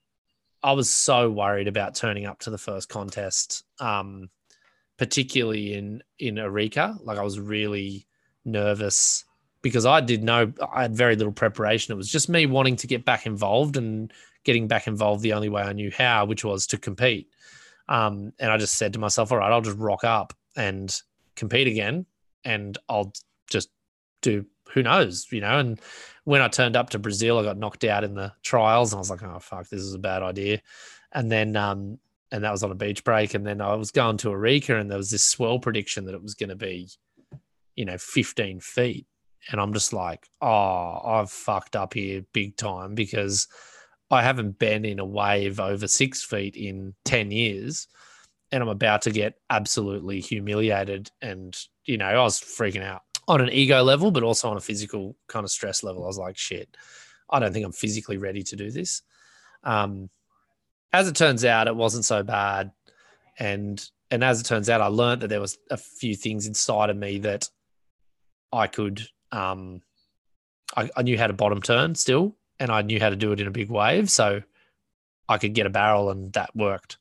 I was so worried about turning up to the first contest, um, particularly in in Arica. Like I was really nervous because I did know I had very little preparation. It was just me wanting to get back involved and getting back involved the only way I knew how, which was to compete. Um, and I just said to myself, all right, I'll just rock up and compete again, and I'll just do who knows, you know? And when I turned up to Brazil, I got knocked out in the trials and I was like, oh, fuck, this is a bad idea. And then, um, and that was on a beach break. And then I was going to Arica and there was this swell prediction that it was going to be, you know, 15 feet. And I'm just like, oh, I've fucked up here big time because I haven't been in a wave over six feet in 10 years. And I'm about to get absolutely humiliated. And, you know, I was freaking out on an ego level, but also on a physical kind of stress level. I was like, shit, I don't think I'm physically ready to do this. Um, as it turns out, it wasn't so bad. And and as it turns out, I learned that there was a few things inside of me that I could um I, I knew how to bottom turn still and I knew how to do it in a big wave. So I could get a barrel and that worked.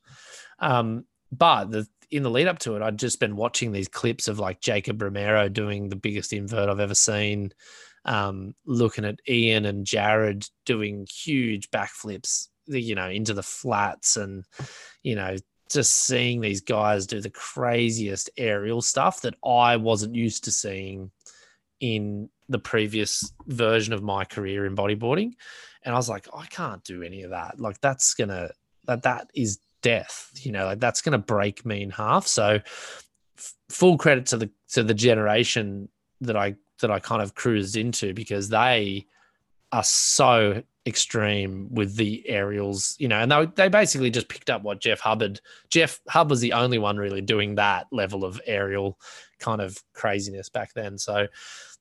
Um, but the in the lead up to it, I'd just been watching these clips of like Jacob Romero doing the biggest invert I've ever seen, um, looking at Iain and Jared doing huge backflips, you know, into the flats, and you know, just seeing these guys do the craziest aerial stuff that I wasn't used to seeing in the previous version of my career in bodyboarding. And I was like, I can't do any of that. Like that's gonna that that is death. You know, like that's going to break me in half. So, f- full credit to the to the generation that I that I kind of cruised into because they are so extreme with the aerials, you know, and they, they basically just picked up what Jeff Hubbard, Jeff Hubbard was the only one really doing that level of aerial kind of craziness back then. So,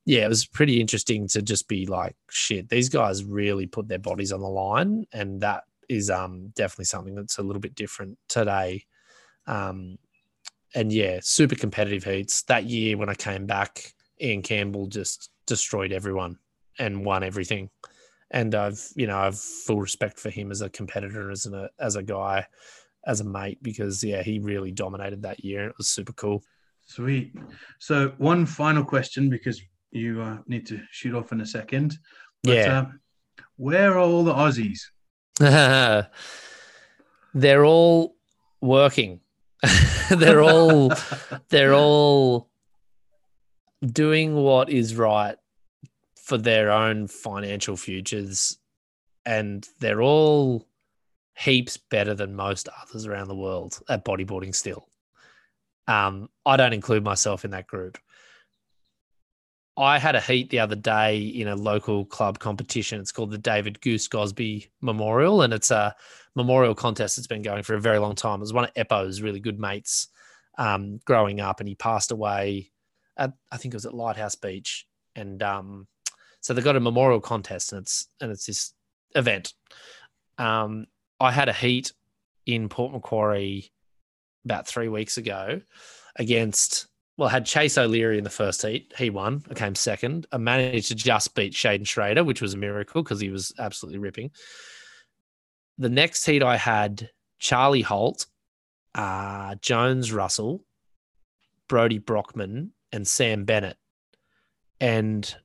yeah, it was pretty interesting to just be like, shit, these guys really put their bodies on the line. And that is um, definitely something that's a little bit different today. Um, and yeah, super competitive heats. That year when I came back, Iain Campbell just destroyed everyone and won everything. And I've, you know, I've full respect for him as a competitor, as a as a guy, as a mate, because yeah, he really dominated that year, and it was super cool. Sweet. So one final question, because you uh, need to shoot off in a second. But, yeah. Uh, where are all the Aussies? [laughs] they're all working. [laughs] they're all they're all doing what is right for their own financial futures and they're all heaps better than most others around the world at bodyboarding still. Um, I don't include myself in that group. I had a heat the other day in a local club competition. It's called the David Goose Gosby Memorial, and it's a memorial contest that's been going for a very long time. It was one of Eppo's really good mates um, growing up, and he passed away at I think it was at Lighthouse Beach, and um, so they got a memorial contest, and it's and it's this event. Um, I had a heat in Port Macquarie about three weeks ago against well, had Chase O'Leary in the first heat. He won. I came second. I managed to just beat Shaden Schrader, which was a miracle because he was absolutely ripping. The next heat I had Charlie Holt, uh, Jones Russell, Brody Brockman, and Sam Bennett. And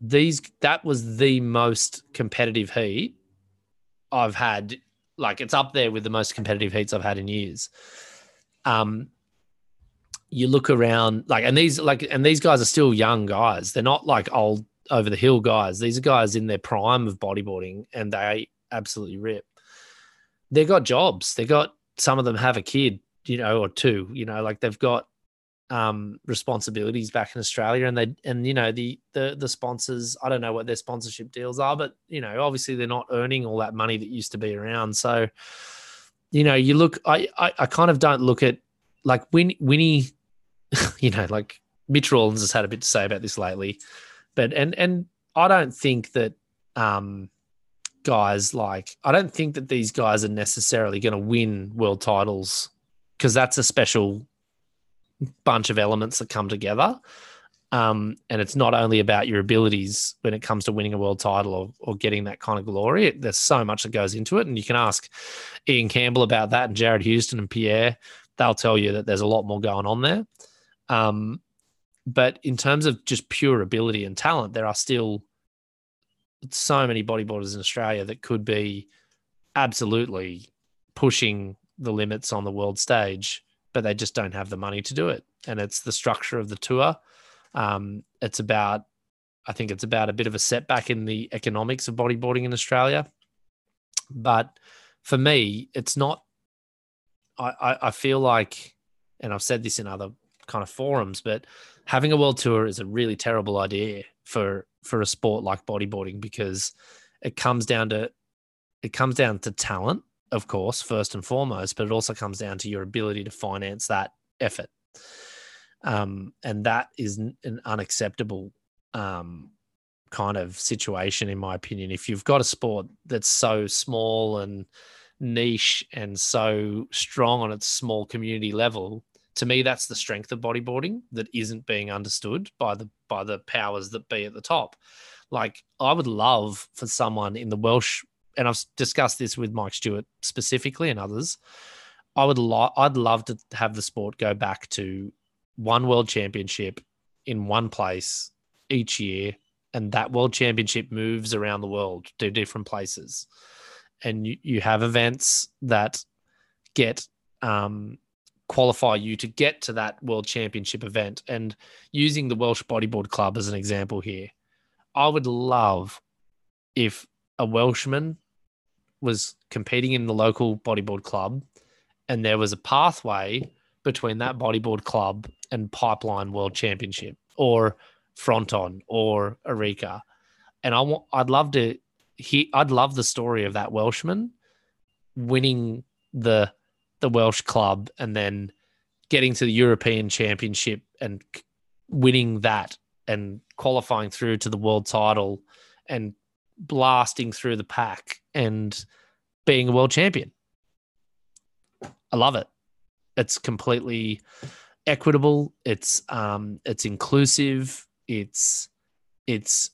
these that was the most competitive heat I've had. Like it's up there with the most competitive heats I've had in years. Um, you look around like and these like and these guys are still young guys. They're not like old over the hill guys. These are guys in their prime of bodyboarding and they absolutely rip they've got jobs. They got some of them have a kid you know or two you know like they've got um responsibilities back in australia and they and you know the the the sponsors i don't know what their sponsorship deals are but you know obviously they're not earning all that money that used to be around. So you know you look i i, I kind of don't look at like Win, Winnie [laughs] you know, like Mitch Rawlins has had a bit to say about this lately, but and and I don't think that um, guys like I don't think that these guys are necessarily going to win world titles because that's a special bunch of elements that come together. Um, and it's not only about your abilities when it comes to winning a world title or, or getting that kind of glory. It, there's so much that goes into it, and you can ask Iain Campbell about that, and Jared Houston and Pierre. They'll tell you that there's a lot more going on there. Um, but in terms of just pure ability and talent, there are still so many bodyboarders in Australia that could be absolutely pushing the limits on the world stage, but they just don't have the money to do it. And it's the structure of the tour. Um, it's about I think it's about a bit of a setback in the economics of bodyboarding in Australia. But for me, it's not. I, I, I feel like, and I've said this in other kind of forums, but having a world tour is a really terrible idea for for a sport like bodyboarding because it comes down to it comes down to talent, of course, first and foremost, but it also comes down to your ability to finance that effort. Um, and that is an unacceptable um, kind of situation, in my opinion. If you've got a sport that's so small and niche and so strong on its small community level, to me, that's the strength of bodyboarding that isn't being understood by the by the powers that be at the top. Like, I would love for someone in the Welsh, and I've discussed this with Mike Stewart specifically and others. I would lo- I'd love to have the sport go back to one world championship in one place each year and that world championship moves around the world to different places and you, you have events that get um, qualify you to get to that world championship event and using the welsh bodyboard club as an example here i would love if a welshman was competing in the local bodyboard club and there was a pathway between that bodyboard club and pipeline world championship or Fronton or Arica. And I want I'd love to hear I'd love the story of that Welshman winning the the Welsh club and then getting to the European Championship and winning that and qualifying through to the world title and blasting through the pack and being a world champion. I love it. It's completely equitable. It's um, it's inclusive it's it's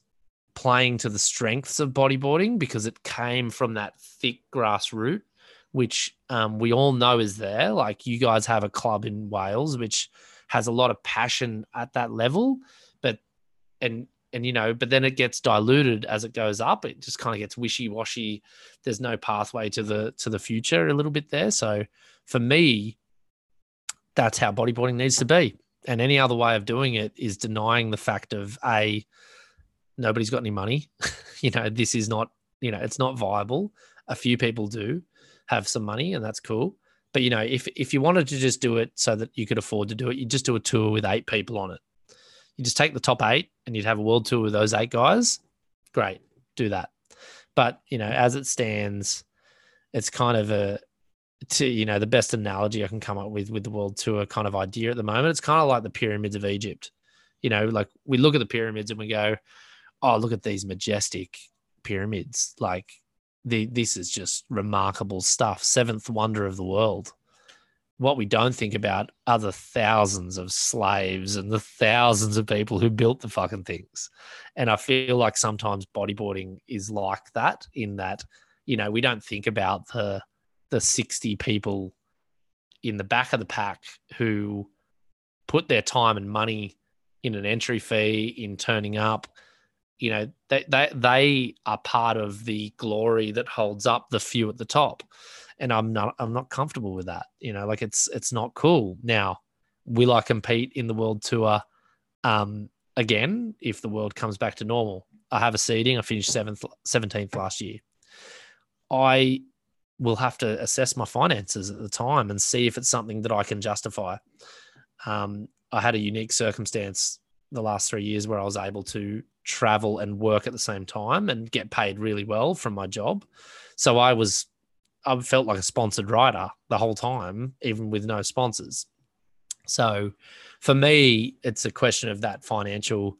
playing to the strengths of bodyboarding because it came from that thick grassroots, which um, we all know is there. Like you guys have a club in Wales which has a lot of passion at that level, but and and you know, but then it gets diluted as it goes up. It just kind of gets wishy washy. There's no pathway to the to the future a little bit there. So for me, that's how bodyboarding needs to be and any other way of doing it is denying the fact of a nobody's got any money [laughs] you know this is not you know it's not viable a few people do have some money and that's cool but you know if if you wanted to just do it so that you could afford to do it you just do a tour with eight people on it you just take the top eight and you'd have a world tour with those eight guys great do that but you know as it stands it's kind of a to you know the best analogy I can come up with with the world tour kind of idea at the moment. It's kind of like the pyramids of Egypt. You know, like we look at the pyramids and we go, "Oh, look at these majestic pyramids! Like the this is just remarkable stuff. Seventh wonder of the world." What we don't think about are the thousands of slaves and the thousands of people who built the fucking things. And I feel like sometimes bodyboarding is like that in that, you know, we don't think about the the 60 people in the back of the pack who put their time and money in an entry fee in turning up you know they, they they are part of the glory that holds up the few at the top. And i'm not i'm not comfortable with that you know like it's it's not cool. Now will i compete in the world tour um again if the world comes back to normal? I have a seeding. I finished 7th 17th last year. I will have to assess my finances at the time and see if it's something that I can justify. Um, I had a unique circumstance the last three years where I was able to travel and work at the same time and get paid really well from my job. So I was, I felt like a sponsored rider the whole time, even with no sponsors. So for me, it's a question of that financial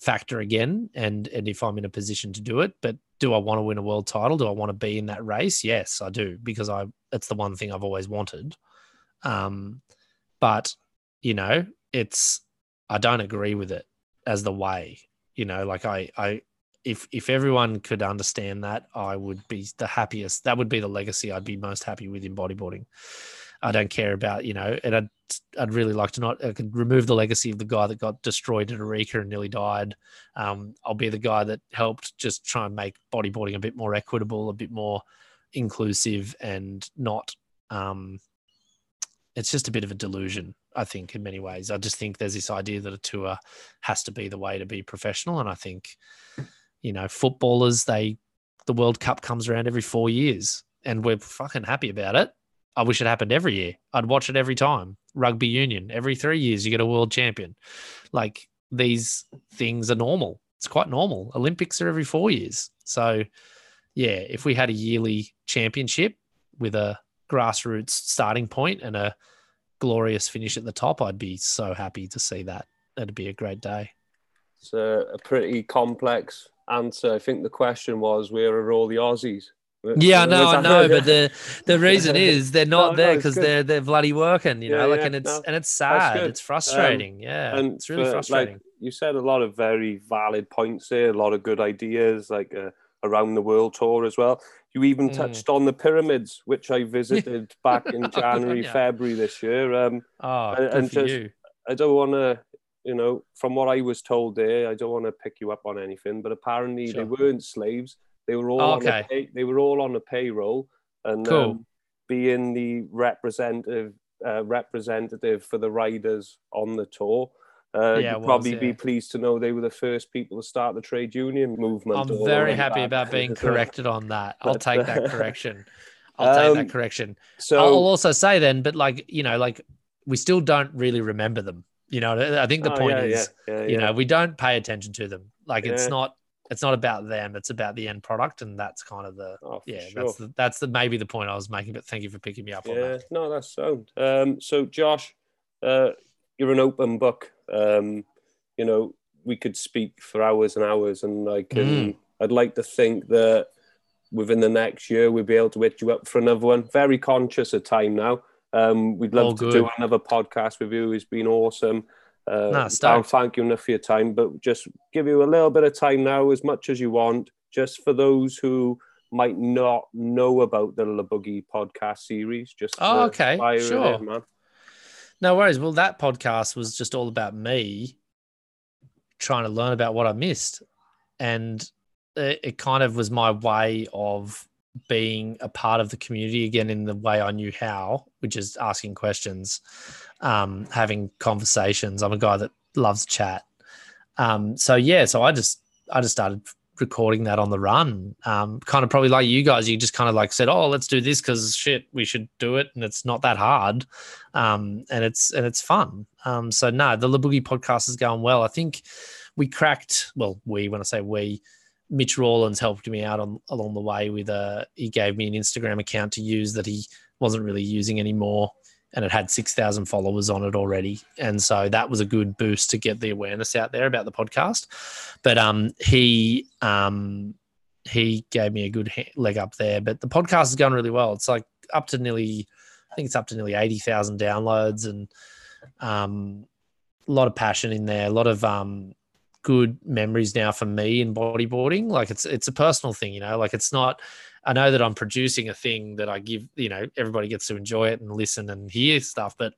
factor again and and if I'm in a position to do it but do I want to win a world title do I want to be in that race yes I do because I it's the one thing I've always wanted um but you know it's I don't agree with it as the way you know like I I if if everyone could understand that I would be the happiest that would be the legacy I'd be most happy with in bodyboarding I don't care about, you know, and I'd, I'd really like to not, I could remove the legacy of the guy that got destroyed at Arica and nearly died. Um, I'll be the guy that helped just try and make bodyboarding a bit more equitable, a bit more inclusive and not, um, it's just a bit of a delusion. I think in many ways. I just think there's this idea that a tour has to be the way to be professional, and I think, you know, footballers they the World Cup comes around every four years, and we're fucking happy about it. I wish it happened every year. I'd watch it every time. Rugby union every three years you get a world champion. Like these things are normal. It's quite normal. Olympics are every four years. So, yeah, if we had a yearly championship with a grassroots starting point and a glorious finish at the top, I'd be so happy to see that. That'd be a great day. It's a, a pretty complex answer. I think the question was, where are all the Aussies? Yeah, no, I know, but the the reason [laughs] is they're not No, there because good. they're they're bloody working, you know, Yeah, like yeah, and it's no, and it's sad, it's frustrating, yeah, and it's really frustrating. Like, you said a lot of very valid points there, a lot of good ideas, like uh, around the world tour as well. You even Mm. touched on the pyramids, which I visited [laughs] back in January, ya. February this year. Um, oh, and- and for just- you. I don't want to, you know, from what I was told there, I don't want to pick you up on anything, but apparently they weren't slaves. They were all Oh, on a okay. pay, they were all on a payroll, and Cool. um, being the representative uh, representative for the riders on the tour. Uh, Yeah, you'd was, probably be pleased to know they were the first people to start the trade union movement. I'm very happy about being [laughs] corrected on that. I'll take that [laughs] correction. I'll take Um, that correction. So I'll also say then, but like you know, like we still don't really remember them. You know, I think the Oh, point yeah, is, yeah, yeah, you yeah. know, we don't pay attention to them. Like it's not, it's not about them. It's about the end product, and that's kind of the Oh, yeah, sure. that's the that's the maybe the point I was making. But thank you for picking me up on Yeah, that. no, that's sound. Um, so Josh, uh, you're an open book. Um, you know, we could speak for hours and hours, and I can. Mm. I'd like to think that within the next year we'll be able to hit you up for another one. Very conscious of time now. Um, we'd love All to good. do another podcast with you. It's been awesome. Uh, Nah, thank you enough for your time, but just give you a little bit of time now, as much as you want, just for those who might not know about the La Boogie podcast series. Just Oh, okay, sure. in, man. No worries. Well, that podcast was just all about me trying to learn about what I missed. And it, it kind of was my way of being a part of the community again in the way I knew how, which is asking questions, um, having conversations. I'm a guy that loves chat. Um, so yeah, so I just I just started recording that on the run. Um, kind of probably like you guys, you just kind of like said, "Oh, let's do this because shit, we should do it," and it's not that hard, um, and it's and it's fun. Um, so no, the La Boogie podcast is going well. I think we cracked. Well, we when I say we, Mitch Rawlins helped me out on along the way with a. He gave me an Instagram account to use that he wasn't really using anymore. And it had 6,000 followers on it already. And so that was a good boost to get the awareness out there about the podcast. But um, he um, he gave me a good leg up there. But the podcast is going really well. It's like up to nearly, I think it's up to nearly 80,000 downloads and um, a lot of passion in there, a lot of um, good memories now for me in bodyboarding. Like it's it's a personal thing, you know. Like it's not. I know that I'm producing a thing that I give, you know, everybody gets to enjoy it and listen and hear stuff, but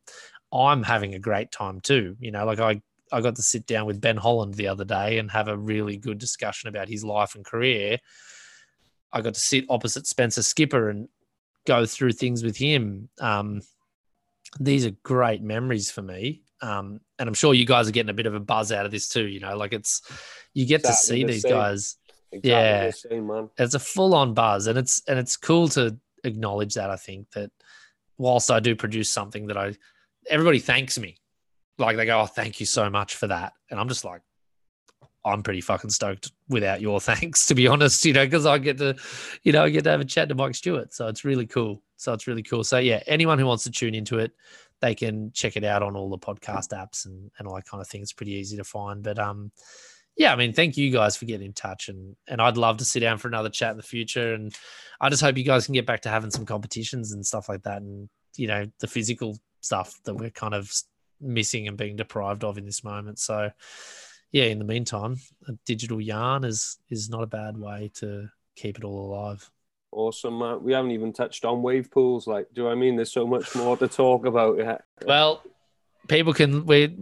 I'm having a great time too. You know, like I I got to sit down with Ben Holland the other day and have a really good discussion about his life and career. I got to sit opposite Spencer Skipper and go through things with him. Um, these are great memories for me. Um, and I'm sure you guys are getting a bit of a buzz out of this too. You know, like it's you get to see these guys. Exactly Yeah. the same, man. It's a full on buzz, and it's and it's cool to acknowledge that. I think that whilst I do produce something that I, everybody thanks me, like they go, "Oh, thank you so much for that," and I'm just like, I'm pretty fucking stoked without your [laughs] thanks, to be honest. You know, because I get to, you know, I get to have a chat to Mike Stewart, so it's really cool. So it's really cool. So yeah, anyone who wants to tune into it, they can check it out on all the podcast apps and and all that kind of thing. It's pretty easy to find. But um, yeah, I mean, thank you guys for getting in touch, and and I'd love to sit down for another chat in the future. And I just hope you guys can get back to having some competitions and stuff like that, and you know, the physical stuff that we're kind of missing and being deprived of in this moment. So yeah, in the meantime, a digital yarn is is not a bad way to keep it all alive. Awesome. We haven't even touched on wave pools. Like, do you know what I mean? There's so much more to talk about. Yeah. Well, people can we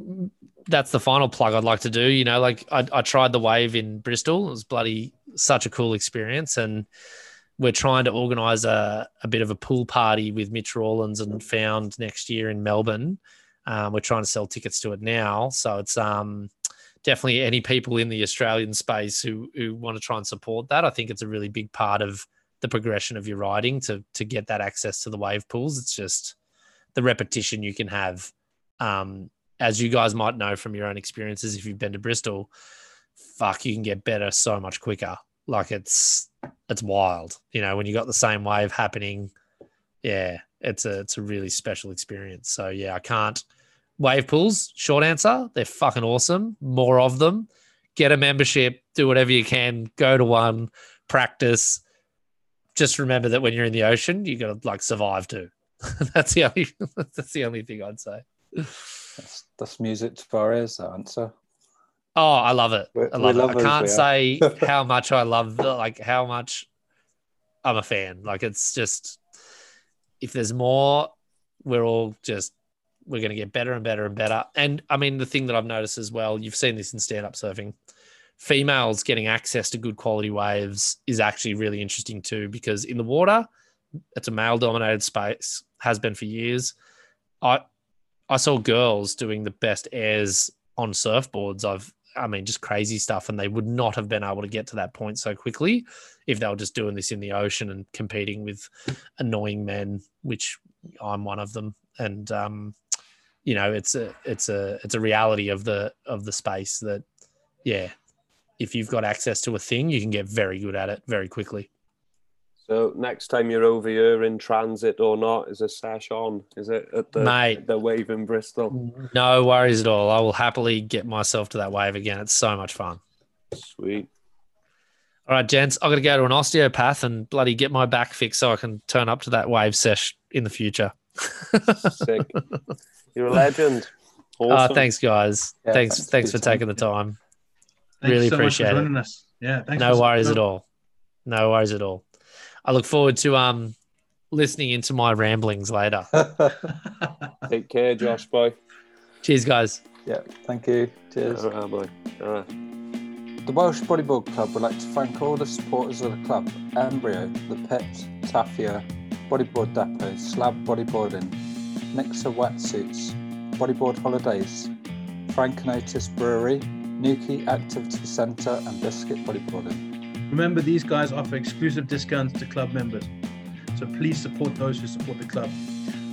that's the final plug I'd like to do. You know, like I, I tried the wave in Bristol. It was bloody such a cool experience. And we're trying to organize a, a bit of a pool party with Mitch Rawlins and found next year in Melbourne. Um, we're trying to sell tickets to it now, so it's um, definitely any people in the Australian space who who want to try and support that. I think it's a really big part of the progression of your riding to to get that access to the wave pools. It's just the repetition you can have. Um, as you guys might know from your own experiences, if you've been to Bristol, fuck, you can get better so much quicker. Like it's it's wild. You know, when you got the same wave happening, yeah, it's a it's a really special experience. So yeah, I can't wave pools. Short answer, they're fucking awesome. More of them. Get a membership. Do whatever you can. Go to one. Practice. Just remember that when you're in the ocean, you got to like survive too. [laughs] that's the only [laughs] that's the only thing I'd say. That's, that's music to our ears, that answer. Oh, I love it. We- I love it. love I can't say [laughs] how much I love like how much I'm a fan. Like it's just if there's more, we're all just we're going to get better and better and better. And I mean, the thing that I've noticed as well, you've seen this in stand up surfing, females getting access to good quality waves is actually really interesting too, because in the water, it's a male dominated space, has been for years. I I saw girls doing the best airs on surfboards. I've I mean, just crazy stuff, and they would not have been able to get to that point so quickly if they were just doing this in the ocean and competing with annoying men, which I'm one of them. And um, you know, it's a it's a it's a reality of the of the space that, yeah, if you've got access to a thing, you can get very good at it very quickly. So next time you're over here in transit or not, is a sash on? Is it at the Mate. the wave in Bristol? No worries at all. I will happily get myself to that wave again. It's so much fun. Sweet. All right, gents, I've got to go to an osteopath and bloody get my back fixed so I can turn up to that wave sesh in the future. Sick. [laughs] You're a legend. Uh, Awesome. thanks, guys. Yeah, thanks, thanks for thanks for your time. taking the time. Thank Really you so appreciate much it. for joining us. Yeah, thanks. no for- worries at all. No worries at all. I look forward to um listening into my ramblings later. [laughs] Take care, Josh. Boy. Cheers, guys. yeah, thank you. Cheers. All right, boy. All right. The Welsh Bodyboard Club would like to thank all the supporters of the club Embryo, The Pit, Tafia, Bodyboard Depot, Slab Bodyboarding, Nixa Wetsuits, Bodyboard Holidays, Frank and Otis Brewery, Nuki Activity Centre, and Biscuit Bodyboarding. Remember, these guys offer exclusive discounts to club members. So please support those who support the club.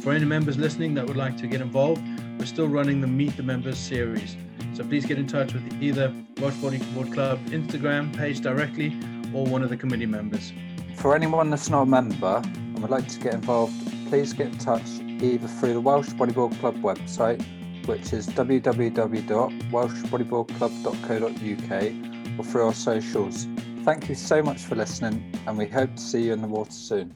For any members listening that would like to get involved, we're still running the Meet the Members series. So please get in touch with either Welsh Bodyboard Club Instagram page directly or one of the committee members. For anyone that's not a member and would like to get involved, please get in touch either through the Welsh Bodyboard Club website, which is www.welshbodyboardclub.co.uk, or through our socials. Thank you so much for listening, and we hope to see you in the water soon.